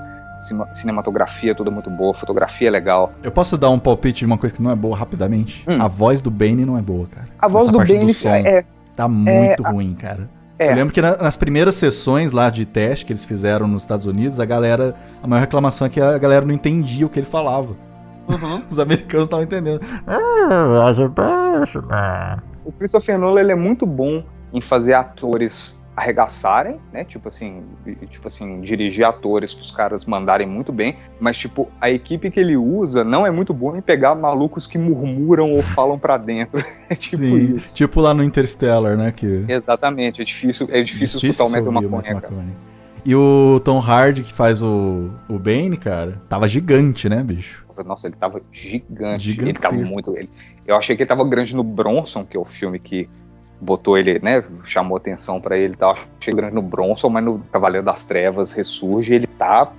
cinematografia toda muito boa, fotografia é legal. Eu posso dar um palpite de uma coisa que não é boa rapidamente? A voz do Bane não é boa, cara. Hum. A voz Essa do Bane som é- Tá muito a- ruim, cara. É. Eu lembro que na- nas primeiras sessões lá de teste que eles fizeram nos Estados Unidos, a galera. A maior reclamação é que a galera não entendia o que ele falava. Uhum. Os americanos estavam entendendo. O Christopher Nolan ele é muito bom em fazer atores arregaçarem, né? Tipo assim, tipo assim, dirigir atores pros caras mandarem muito bem, mas tipo, a equipe que ele usa não é muito boa em pegar malucos que murmuram ou falam pra dentro. É tipo Sim, isso. tipo lá no Interstellar, né? Que Exatamente, é difícil, é difícil, escutar o Matthew McConaughey. E o Tom Hardy, que faz o, o Bane, cara, tava gigante, né, bicho? Nossa, ele tava gigante. Ele tava muito. Ele, eu achei que ele tava grande no Bronson, que é o filme que botou ele, né? Chamou atenção pra ele tal. Achei grande no Bronson, mas no Cavaleiro das Trevas ressurge. Ele tá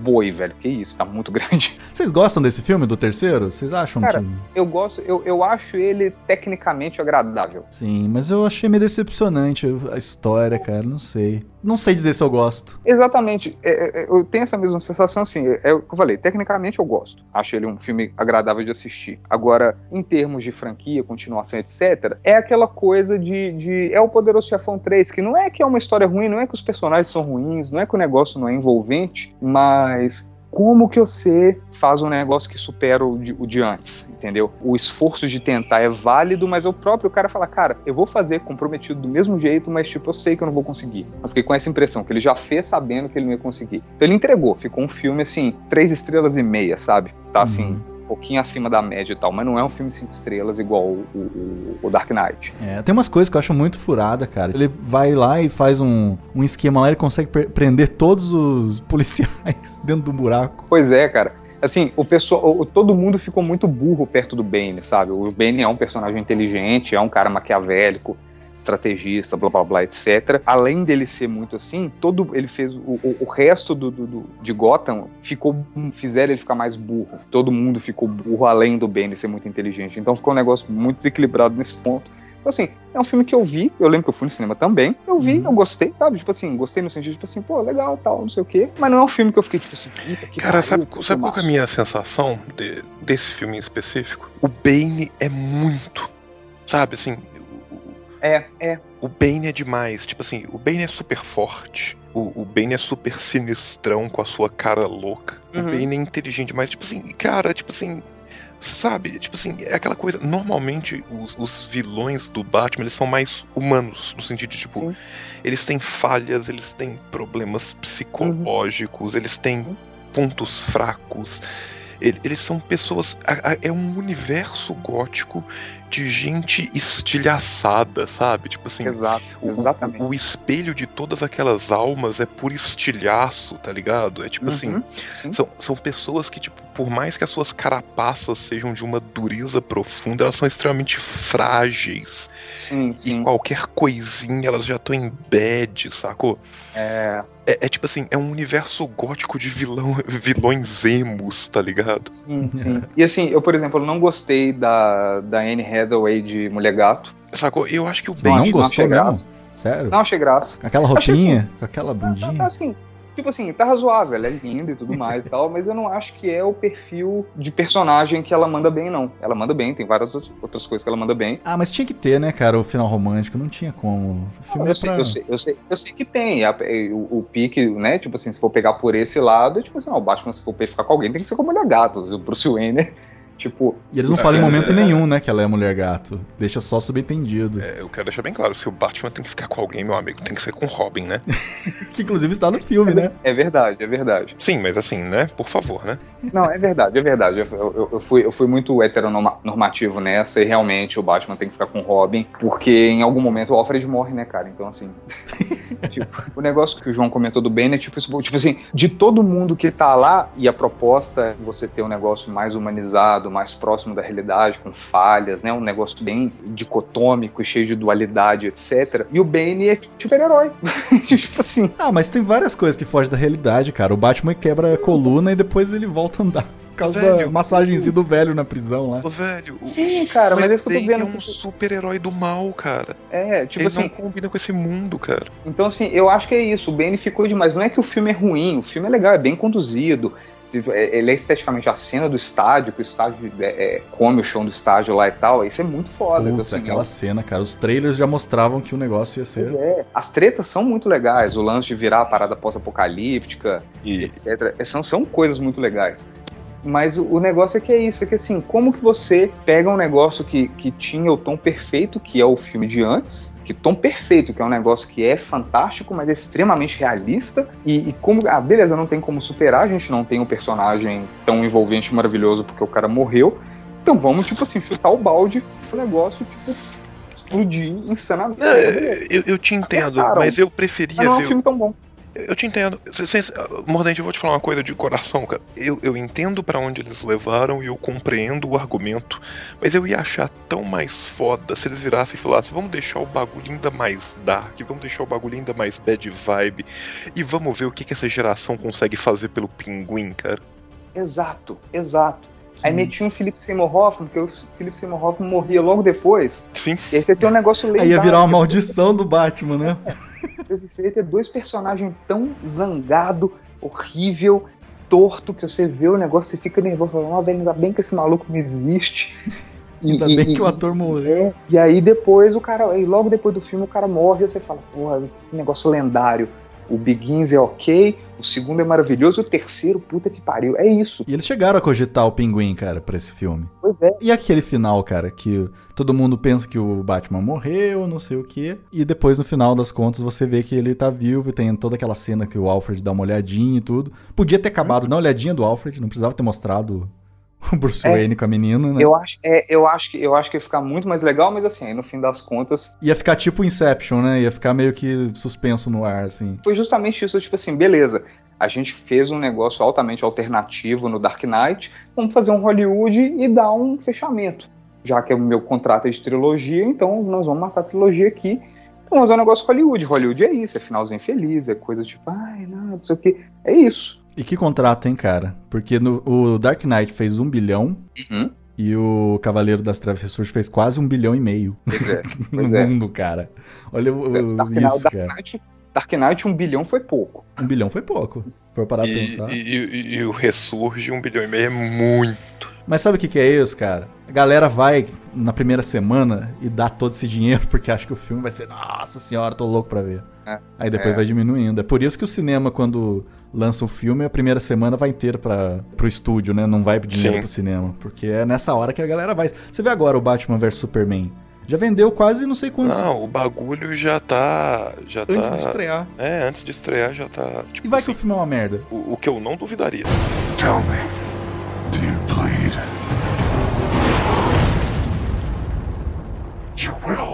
boi, velho. Que isso, tá muito grande. Vocês gostam desse filme, do terceiro? Vocês acham Cara, que. eu gosto, eu, eu acho ele tecnicamente agradável. Sim, mas eu achei meio decepcionante a história, cara, não sei. Não sei dizer se eu gosto. Exatamente. É, é, eu tenho essa mesma sensação, assim. É, é o que eu falei. Tecnicamente eu gosto. Acho ele um filme agradável de assistir. Agora, em termos de franquia, continuação, etc., é aquela coisa de, de. É o Poderoso Chefão 3, que não é que é uma história ruim, não é que os personagens são ruins, não é que o negócio não é envolvente, mas. Como que você faz um negócio que supera o de, o de antes, entendeu? O esforço de tentar é válido, mas o próprio cara fala, cara, eu vou fazer comprometido do mesmo jeito, mas tipo, eu sei que eu não vou conseguir. Eu fiquei com essa impressão, que ele já fez sabendo que ele não ia conseguir. Então ele entregou, ficou um filme assim, três estrelas e meia, sabe? Tá assim, um pouquinho acima da média e tal, mas não é um filme cinco estrelas igual o, o- o Dark Knight. É, tem umas coisas que eu acho muito furada, cara. Ele vai lá e faz um, um esquema lá, ele consegue pre- prender todos os policiais dentro do buraco. Pois é, cara. Assim, o pessoal, todo mundo ficou muito burro perto do Bane, sabe? O Bane é um personagem inteligente, é um cara maquiavélico, estrategista, blá blá blá, etc. Além dele ser muito assim, todo ele fez o, o, o resto do, do- do- de Gotham ficou fizeram ele ficar mais burro. Todo mundo ficou burro além do Bane ser muito inteligente. Então ficou um negócio muito desequilibrado nesse ponto. Então, assim, é um filme que eu vi, eu lembro que eu fui no cinema também, eu vi, eu gostei, sabe? Tipo assim, gostei no sentido, tipo assim, pô, legal, tal, não sei o quê. Mas não é um filme que eu fiquei, tipo assim, que Cara, sabe, que sabe qual é a minha sensação de- desse filme em específico? O Bane é muito. Sabe, assim. É, é. O Bane é demais. Tipo assim, o Bane é super forte. O, o Bane é super sinistrão com a sua cara louca. Uhum. O Bane é inteligente demais. Tipo assim, cara, tipo assim. Sabe, tipo assim, é aquela coisa. Normalmente os, os vilões do Batman eles são mais humanos, no sentido de tipo, eles têm falhas, eles têm problemas psicológicos, eles têm pontos fracos. Ele- Eles são pessoas. É um universo gótico de gente estilhaçada, sabe? Tipo assim. Exato, o- exatamente. O, espelho de todas aquelas almas é por estilhaço, tá ligado? É tipo Uhum, assim. sim. São, são pessoas que, tipo, por mais que as suas carapaças sejam de uma dureza profunda, elas são extremamente frágeis. Sim, E qualquer coisinha elas já estão em bad, sacou? É. É, é tipo assim, é um universo gótico de vilão, vilões emos, tá ligado? Sim, sim. E assim, eu, por exemplo, não gostei da, da Anne Hathaway de Mulher Gato. Sacou? Eu acho que o Você não mesmo? graça. Sério? Não achei graça. Aquela Achei roupinha? Com aquela bundinha? Tá assim, tipo assim, tá razoável, ela é linda e tudo mais e tal, mas eu não acho que é o perfil de personagem que ela manda bem, não. Ela manda bem, tem várias outras- coisas que ela manda bem. Ah, mas tinha que ter, né, cara, o final romântico. Não tinha como. Não, filme é eu, sei, pra- eu, sei, eu, sei, eu sei que tem. A- é, o, o pique, né? Tipo assim, se for pegar por esse lado, é tipo assim, não, o Batman, se for ficar com alguém, tem que ser com a mulher gato, o Bruce Wayne, né? Tipo. E eles não falam em momento nenhum, né, que ela é mulher gato. Deixa só subentendido. É, eu quero deixar bem claro, se o Batman tem que ficar com alguém, meu amigo, tem que ser com o Robin, né? que inclusive está no filme, né? É verdade, é verdade. Sim, mas assim, né? Por favor, né? Não, é verdade, é verdade. Eu, eu, eu fui, eu fui muito heteronormativo nessa e realmente o Batman tem que ficar com o Robin, porque em algum momento o Alfred morre, né, cara? Então, assim. tipo, o negócio que o João comentou do Ben é tipo, tipo assim, de todo mundo que tá lá, e a proposta é você ter um negócio mais humanizado, mais próximo da realidade, com falhas, né? Um negócio bem dicotômico, cheio de dualidade, etc. E o Bane é super-herói. tipo assim. Ah, mas tem várias coisas que fogem da realidade, cara. O Batman quebra a coluna e depois ele volta a andar. Por causa Velho, da massagenzinha do velho na prisão lá. Ô, velho, Sim, cara, mas, é isso que eu tô Bane vendo. é um super-herói do mal, cara. É, tipo Ele assim. não combina com esse mundo, cara. Então, assim, eu acho que é isso. O Bane ficou demais. Não é que o filme é ruim, o filme é legal, é bem conduzido. É- Ele é esteticamente a cena do estádio, que o estádio é, é, come o chão do estádio lá e tal. Isso é muito foda. então, Putz, assim, aquela cena, cara. Os trailers já mostravam que o negócio ia ser. Pois é. As tretas são muito legais, o lance de virar a parada pós-apocalíptica, etc. São, são coisas muito legais. Mas o, o negócio é que é isso, é que assim, como que você pega um negócio que, que tinha o tom perfeito, que é o filme de antes, que tom perfeito, que é um negócio que é fantástico, mas é extremamente realista, e, e como, ah, beleza, não tem como superar, a gente não tem um personagem tão envolvente e maravilhoso porque o cara morreu, então vamos, tipo assim, chutar o balde, o negócio, tipo, explodir insanamente. É, eu, eu te entendo, mas eu preferia Mas não é um ver. filme tão bom. Eu te entendo. Mordente, eu vou te falar uma coisa de coração, cara. Eu, eu entendo pra onde eles levaram e eu compreendo o argumento, mas eu ia achar tão mais foda se eles virassem e falassem: vamos deixar o bagulho ainda mais dark, vamos deixar o bagulho ainda mais bad vibe e vamos ver o que, que essa geração consegue fazer pelo pinguim, cara. Exato, exato. Aí metia um Philip Seymour Hoffman, porque o Philip Seymour Hoffman morria logo depois. Sim. E aí você tem um negócio lendário. Aí ia virar uma maldição do Batman, né? Você ia ter dois personagens tão zangado, horrível, torto, que você vê o negócio e fica nervoso. Falando, "Ah, velho, ainda bem que esse maluco não existe. E, Ainda e- bem e- que o ator morreu. é, e aí depois o cara, e logo depois do filme o cara morre e você fala, porra, que negócio lendário. O Begins é ok, o segundo é maravilhoso, o terceiro, puta que pariu. É isso. E eles chegaram a cogitar o pinguim, cara, pra esse filme. Pois é. E aquele final, cara, que todo mundo pensa que o Batman morreu, não sei o quê. E depois, no final das contas, você vê que ele tá vivo e tem toda aquela cena que o Alfred dá uma olhadinha e tudo. Podia ter acabado na olhadinha do Alfred, não precisava ter mostrado o Bruce É. Wayne com a menina, né? Eu acho, é, eu, acho que, eu acho que ia ficar muito mais legal, mas assim, aí no fim das contas, Ia ficar tipo Inception, né? Ia ficar meio que suspenso no ar, assim. foi justamente isso, tipo assim, beleza. A gente fez um negócio altamente alternativo no Dark Knight, vamos fazer um Hollywood e dar um fechamento. Já que o meu contrato é de trilogia, então nós vamos matar a trilogia aqui. Vamos fazer um negócio Hollywood. Hollywood é isso, é finalzinho feliz, é coisa tipo, ai, não, não sei o que. É isso. E que contrato, hein, cara? Porque no, o Dark Knight fez um bilhão Uhum. e o Cavaleiro das Trevas Ressurge fez quase um bilhão e meio Pois é, no pois é. mundo, cara. Olha o, o- Dark, Knight, isso, Dark, cara. Knight, Dark Knight, um bilhão foi pouco. Um bilhão foi pouco, for parar pra E, pensar. e- e- e o Ressurge, um bilhão e meio é muito. Mas sabe o que, que é isso, cara? A galera vai na primeira semana e dá todo esse dinheiro porque acha que o filme vai ser, nossa senhora, tô louco pra ver. É, Aí depois é. vai diminuindo. É por isso que o cinema, quando lança um filme, a primeira semana vai inteira para pro estúdio, né? Não vai dinheiro Sim. pro cinema. Porque é nessa hora que a galera vai. Você vê agora o Batman vs Superman. Já vendeu quase não sei quantos. Não, o bagulho já tá. Já Antes tá... de estrear. É, antes de estrear já tá. Tipo, E vai que o filme é uma merda. o, o que eu não duvidaria. Tell me, do you bleed? You will.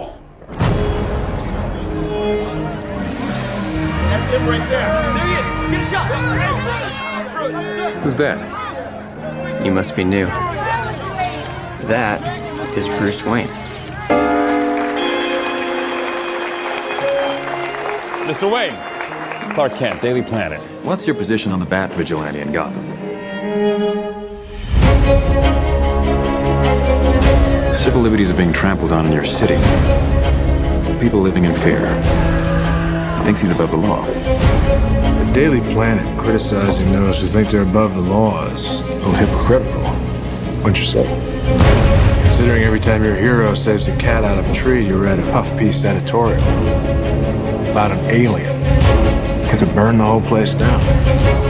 Him right there. There he is. Get a shot. Who's that? You must be new. That is Bruce Wayne. Mr. Wayne. Clark Kent, Daily Planet. What's your position on the Bat Vigilante in Gotham? Civil liberties are being trampled on in your city. People living in fear. Thinks he's above the law. The Daily Planet criticizing those who think they're above the law is a little hypocritical. Wouldn't you say? Considering every time your hero saves a cat out of a tree, you read a puff piece editorial about an alien who could burn the whole place down.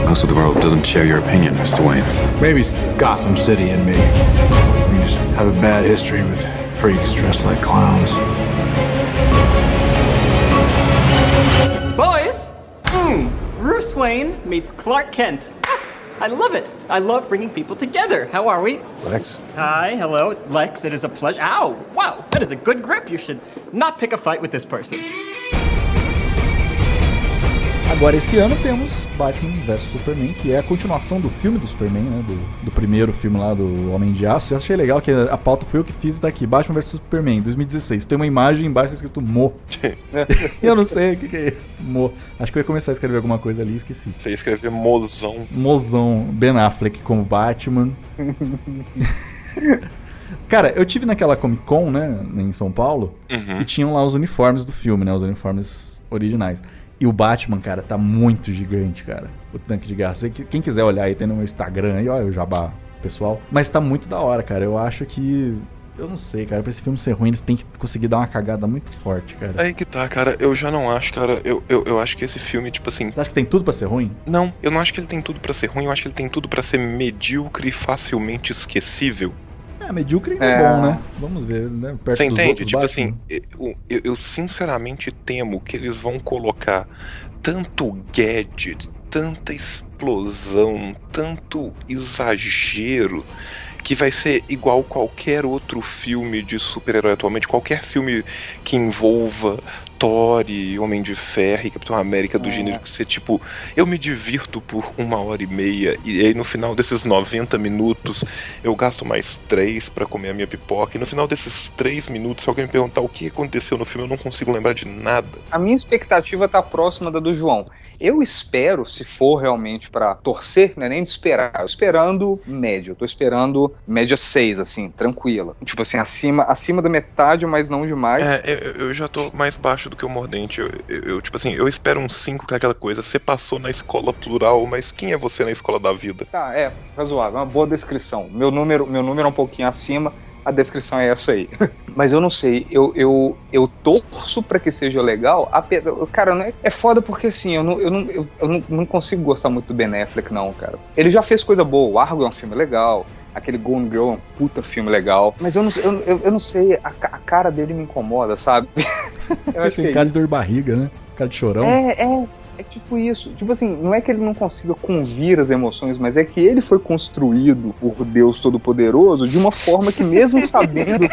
Most of the world doesn't share your opinion, Mr. Wayne. Maybe it's Gotham City in me. We just have a bad history with freaks dressed like clowns. Wayne meets Clark Kent. Ah, I love it. I love bringing people together. How are we? Lex? Hi, hello, Lex. It is a pleasure. Ow! Wow, that is a good grip. You should not pick a fight with this person. Agora, esse ano temos Batman vs Superman, que é a continuação do filme do Superman, né? Do, do primeiro filme lá do Homem de Aço. Eu achei legal que a pauta foi eu que fiz e tá aqui: Batman vs Superman, 2016. Tem uma imagem embaixo escrito Mo. eu não sei o que, que é isso. Mo. Acho que eu ia começar a escrever alguma coisa ali e esqueci. Você ia escrever mozão. Mozão. Ben Affleck como Batman. Cara, eu tive naquela Comic Con, né, em São Paulo, Uhum. e tinham lá os uniformes do filme, né, os uniformes originais. E o Batman, cara, tá muito gigante, cara. O tanque de guerra. Quem quiser olhar aí, tem no meu Instagram aí, olha o jabá, pessoal. Mas tá muito da hora, cara. Eu acho que. Eu não sei, cara. Pra esse filme ser ruim, eles têm que conseguir dar uma cagada muito forte, cara. Aí que tá, cara. Eu já não acho, cara. Eu, eu, eu acho que esse filme, tipo assim. Você acha que tem tudo pra ser ruim? Não, eu não acho que ele tem tudo pra ser ruim. Eu acho que ele tem tudo pra ser medíocre e facilmente esquecível. É, medíocre é, É. bom, né? Vamos ver, né? Perto Você entende? Tipo Batman. assim, eu, eu- eu sinceramente temo que eles vão colocar tanto gadget, tanta explosão, tanto exagero, que vai ser igual qualquer outro filme de super-herói atualmente, qualquer filme que envolva Thor, e Homem de Ferro e Capitão América do gênero que você, tipo, eu me divirto por uma hora e meia, e aí no final desses 90 minutos eu gasto mais três pra comer a minha pipoca, e no final desses três minutos, se alguém me perguntar o que aconteceu no filme, eu não consigo lembrar de nada. A minha expectativa tá próxima da do João. Eu espero, se for realmente pra torcer, não é nem de esperar, eu tô esperando médio, eu tô esperando média 6, assim, tranquila. Tipo assim, acima, acima da metade, mas não demais. É, eu, eu já tô mais baixo do que o Mordente. Eu, eu- eu, tipo assim, eu espero um 5 que é aquela coisa. Você passou na escola plural, mas quem é você na escola da vida? Tá, é, razoável, uma boa descrição. Meu número, meu número é um pouquinho acima, a descrição é essa aí. Mas eu não sei, eu, eu, eu torço pra que seja legal, apesar. Cara, não é, é foda porque assim, eu, não, eu, não, eu, eu não, consigo gostar muito do Ben Affleck, não, cara. Ele já fez coisa boa, o Argo é um filme legal. Aquele Gone Girl é um puta filme legal. Mas eu não, eu, eu, eu não sei, a, a cara dele me incomoda, sabe? Tem é cara isso. de dor de barriga, né? Cara de chorão. É, é, é tipo isso. Tipo assim, não é que ele não consiga convir as emoções, mas é que ele foi construído por Deus Todo-Poderoso de uma forma que, mesmo sabendo,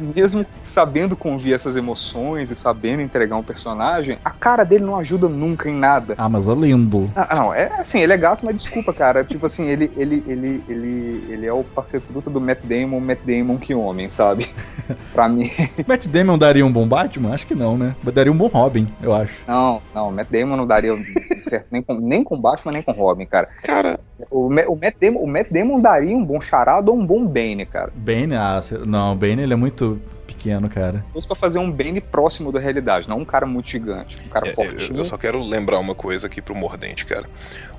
mesmo sabendo convir essas emoções e sabendo entregar um personagem, a cara dele não ajuda nunca em nada. Ah, mas é lindo. Ah, não, é assim, ele é gato, mas desculpa, cara. Tipo assim, ele, ele, ele, ele, ele é o parceiro do Matt Damon, Matt Damon que homem, sabe? pra mim. Matt Damon daria um bom Batman? Acho que não, né? Daria um bom Robin, eu acho. Não, não, Matt Damon não daria certo nem com, nem com Batman, nem com Robin, cara. Cara, o, o, Matt Damon, o Matt Damon daria um bom charado ou um bom Bane, cara. Bane, ah, não, Bane ele é muito pequeno, cara. Fosse pra fazer um Bane próximo da realidade, não um cara muito gigante, um cara É, eu, fortinho. eu só quero lembrar uma coisa aqui pro Mordente, cara.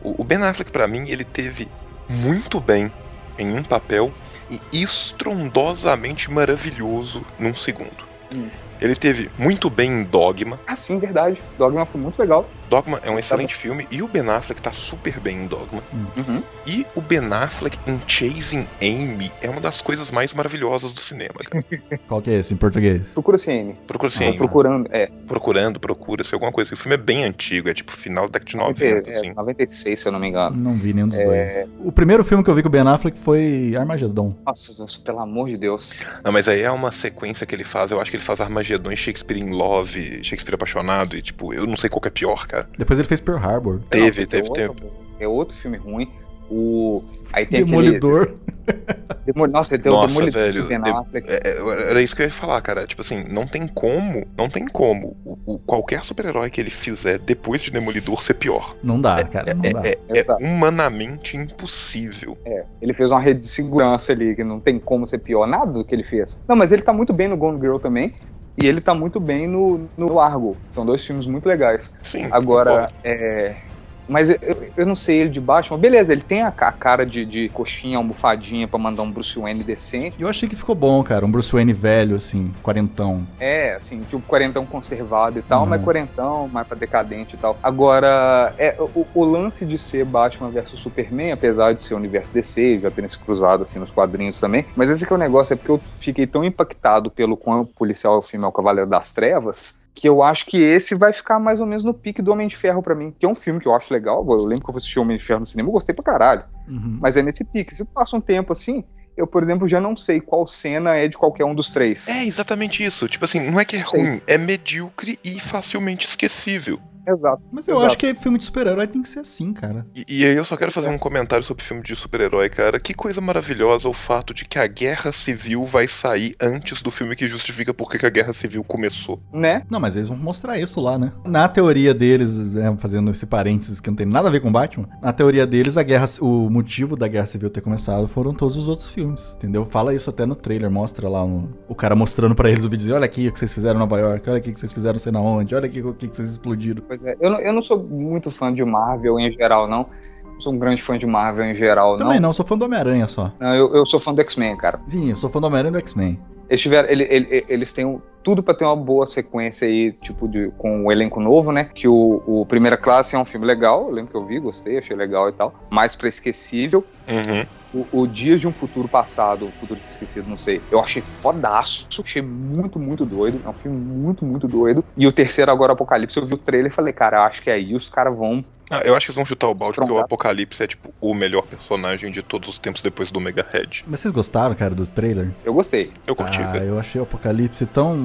O, o Ben Affleck, pra mim, ele teve muito bem em um papel e estrondosamente maravilhoso num segundo. Hum. Ele teve muito bem em Dogma. Ah, sim, verdade. Dogma foi muito legal. Dogma é um excelente filme e o Ben Affleck tá super bem em Dogma. Uhum. E o Ben Affleck em Chasing Amy é uma das coisas mais maravilhosas do cinema, cara. Qual que é esse em português? Procura CM. Procura-se Tô Amy. procurando, é. Procurando, procura-se alguma coisa. O filme é bem antigo, é tipo final da década de 90, É, assim. 96, se eu não me engano. Não vi nenhum dos É. dois. O primeiro filme que eu vi com o Ben Affleck foi Armagedon. Nossa, pelo amor de Deus. Não, mas aí é uma sequência que ele faz. Eu acho que ele faz Armagedon e Shakespeare in Love, Shakespeare apaixonado, e tipo, eu não sei qual que é pior, cara. Depois ele fez Pearl Harbor. Teve, Não, teve, é teve. outro- É outro filme ruim. O. Aí tem Demolidor. Aquele... Demo- Nossa, ele tem o Nossa, Demolidor velho. do Ben de- Affleck. é- é- era isso que eu ia falar, cara. Tipo assim, não tem como, não tem como o, o- qualquer super-herói que ele fizer depois de Demolidor ser pior. Não dá, cara, não dá. É, é humanamente impossível. É, ele fez uma rede de segurança ali, que não tem como ser pior, nada do que ele fez. Não, mas ele tá muito bem no Gone Girl também. E ele tá muito bem no, no Argo. São dois filmes muito legais. Sim, Agora, é, Mas eu, eu não sei ele de Batman. Beleza, ele tem a, a cara de, de coxinha, almofadinha pra mandar um Bruce Wayne decente. Eu achei que ficou bom, cara. Um Bruce Wayne velho, assim, quarentão. É, assim, tipo quarentão conservado e tal, Uhum. mas quarentão, mais pra decadente e tal. Agora, é, o, o lance de ser Batman versus Superman, apesar de ser o universo DC, já terem se cruzado assim nos quadrinhos também, mas esse que é o negócio, é porque eu fiquei tão impactado pelo quão policial o filme é o Cavaleiro das Trevas, que eu acho que esse vai ficar mais ou menos no pique do Homem de Ferro pra mim, que é um filme que eu acho legal, eu lembro que eu assisti Homem de Ferro no cinema, eu gostei pra caralho, Uhum. mas é nesse pique. Se passa um tempo assim, eu, por exemplo, já não sei qual cena é de qualquer um dos três. É exatamente isso. Tipo assim, não é que é ruim, é medíocre e facilmente esquecível. Exato. Mas eu acho que filme de super-herói tem que ser assim, cara. E, e aí eu só quero fazer um comentário sobre filme de super-herói, cara. Que coisa maravilhosa o fato de que a guerra civil vai sair antes do filme que justifica por que a guerra civil começou. Né? Não, mas eles vão mostrar isso lá, né? Na teoria deles, né, fazendo esse parênteses que não tem nada a ver com Batman, na teoria deles, a guerra, o motivo da guerra civil ter começado foram todos os outros filmes, entendeu? Fala isso até no trailer, mostra lá um- o cara mostrando pra eles o vídeo, dizer, olha aqui o que vocês fizeram em Nova York, olha aqui o que vocês fizeram sei na onde, olha aqui o que que vocês explodiram. Pois é, eu não, eu não sou muito fã de Marvel em geral, não. Não sou um grande fã de Marvel em geral, Também não. não, sou fã do Homem-Aranha só. Não, eu, eu sou fã do X-Men, cara. Sim, eu sou fã do Homem-Aranha e do X-Men. Eles tiveram, ele- ele- eles têm um- tudo pra ter uma boa sequência aí, tipo, de, com o elenco novo, né? Que o, o Primeira Classe é um filme legal, eu lembro que eu vi, gostei, achei legal e tal. Mais pra esquecível. O, o Dias de um Futuro Passado, o Futuro Esquecido, não sei. Eu achei fodaço, achei muito, muito doido. É um filme muito, muito doido. E o terceiro agora, Apocalipse, eu vi o trailer e falei, cara, acho que aí os caras vão. Ah, eu acho que eles vão chutar o balde porque o Apocalipse é tipo o melhor personagem de todos os tempos depois do Mega Red. Mas vocês gostaram, cara, do trailer? Eu gostei. Eu curti, Ah, velho. eu achei o Apocalipse tão...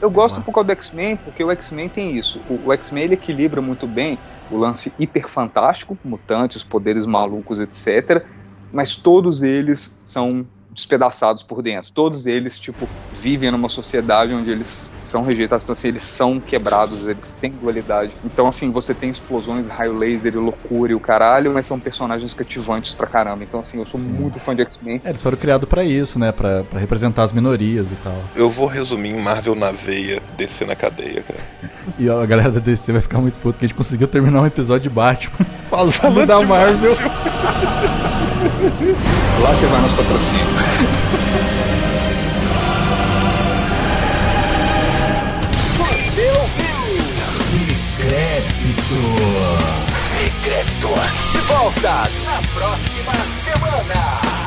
Eu gosto um pouco do X-Men, porque o X-Men tem isso. O, o X-Men ele equilibra muito bem o lance hiper fantástico, mutantes, poderes malucos, etc. Mas todos eles são despedaçados por dentro. Todos eles, tipo, vivem numa sociedade onde eles são rejeitados, então, assim, eles são quebrados, eles têm dualidade. Então, assim, você tem explosões, raio laser e loucura e o caralho, mas são personagens cativantes pra caramba. Então, assim, eu sou muito fã de X-Men. É, eles foram criados pra isso, né? Pra, pra representar as minorias e tal. Eu vou resumir em Marvel na veia, descer na cadeia, cara. E a galera da DC vai ficar muito puto que a gente conseguiu terminar um episódio de Batman falando da Marvel. Lá você vai nos patrocínios. Você ouviu? Decrépito. De volta na próxima semana.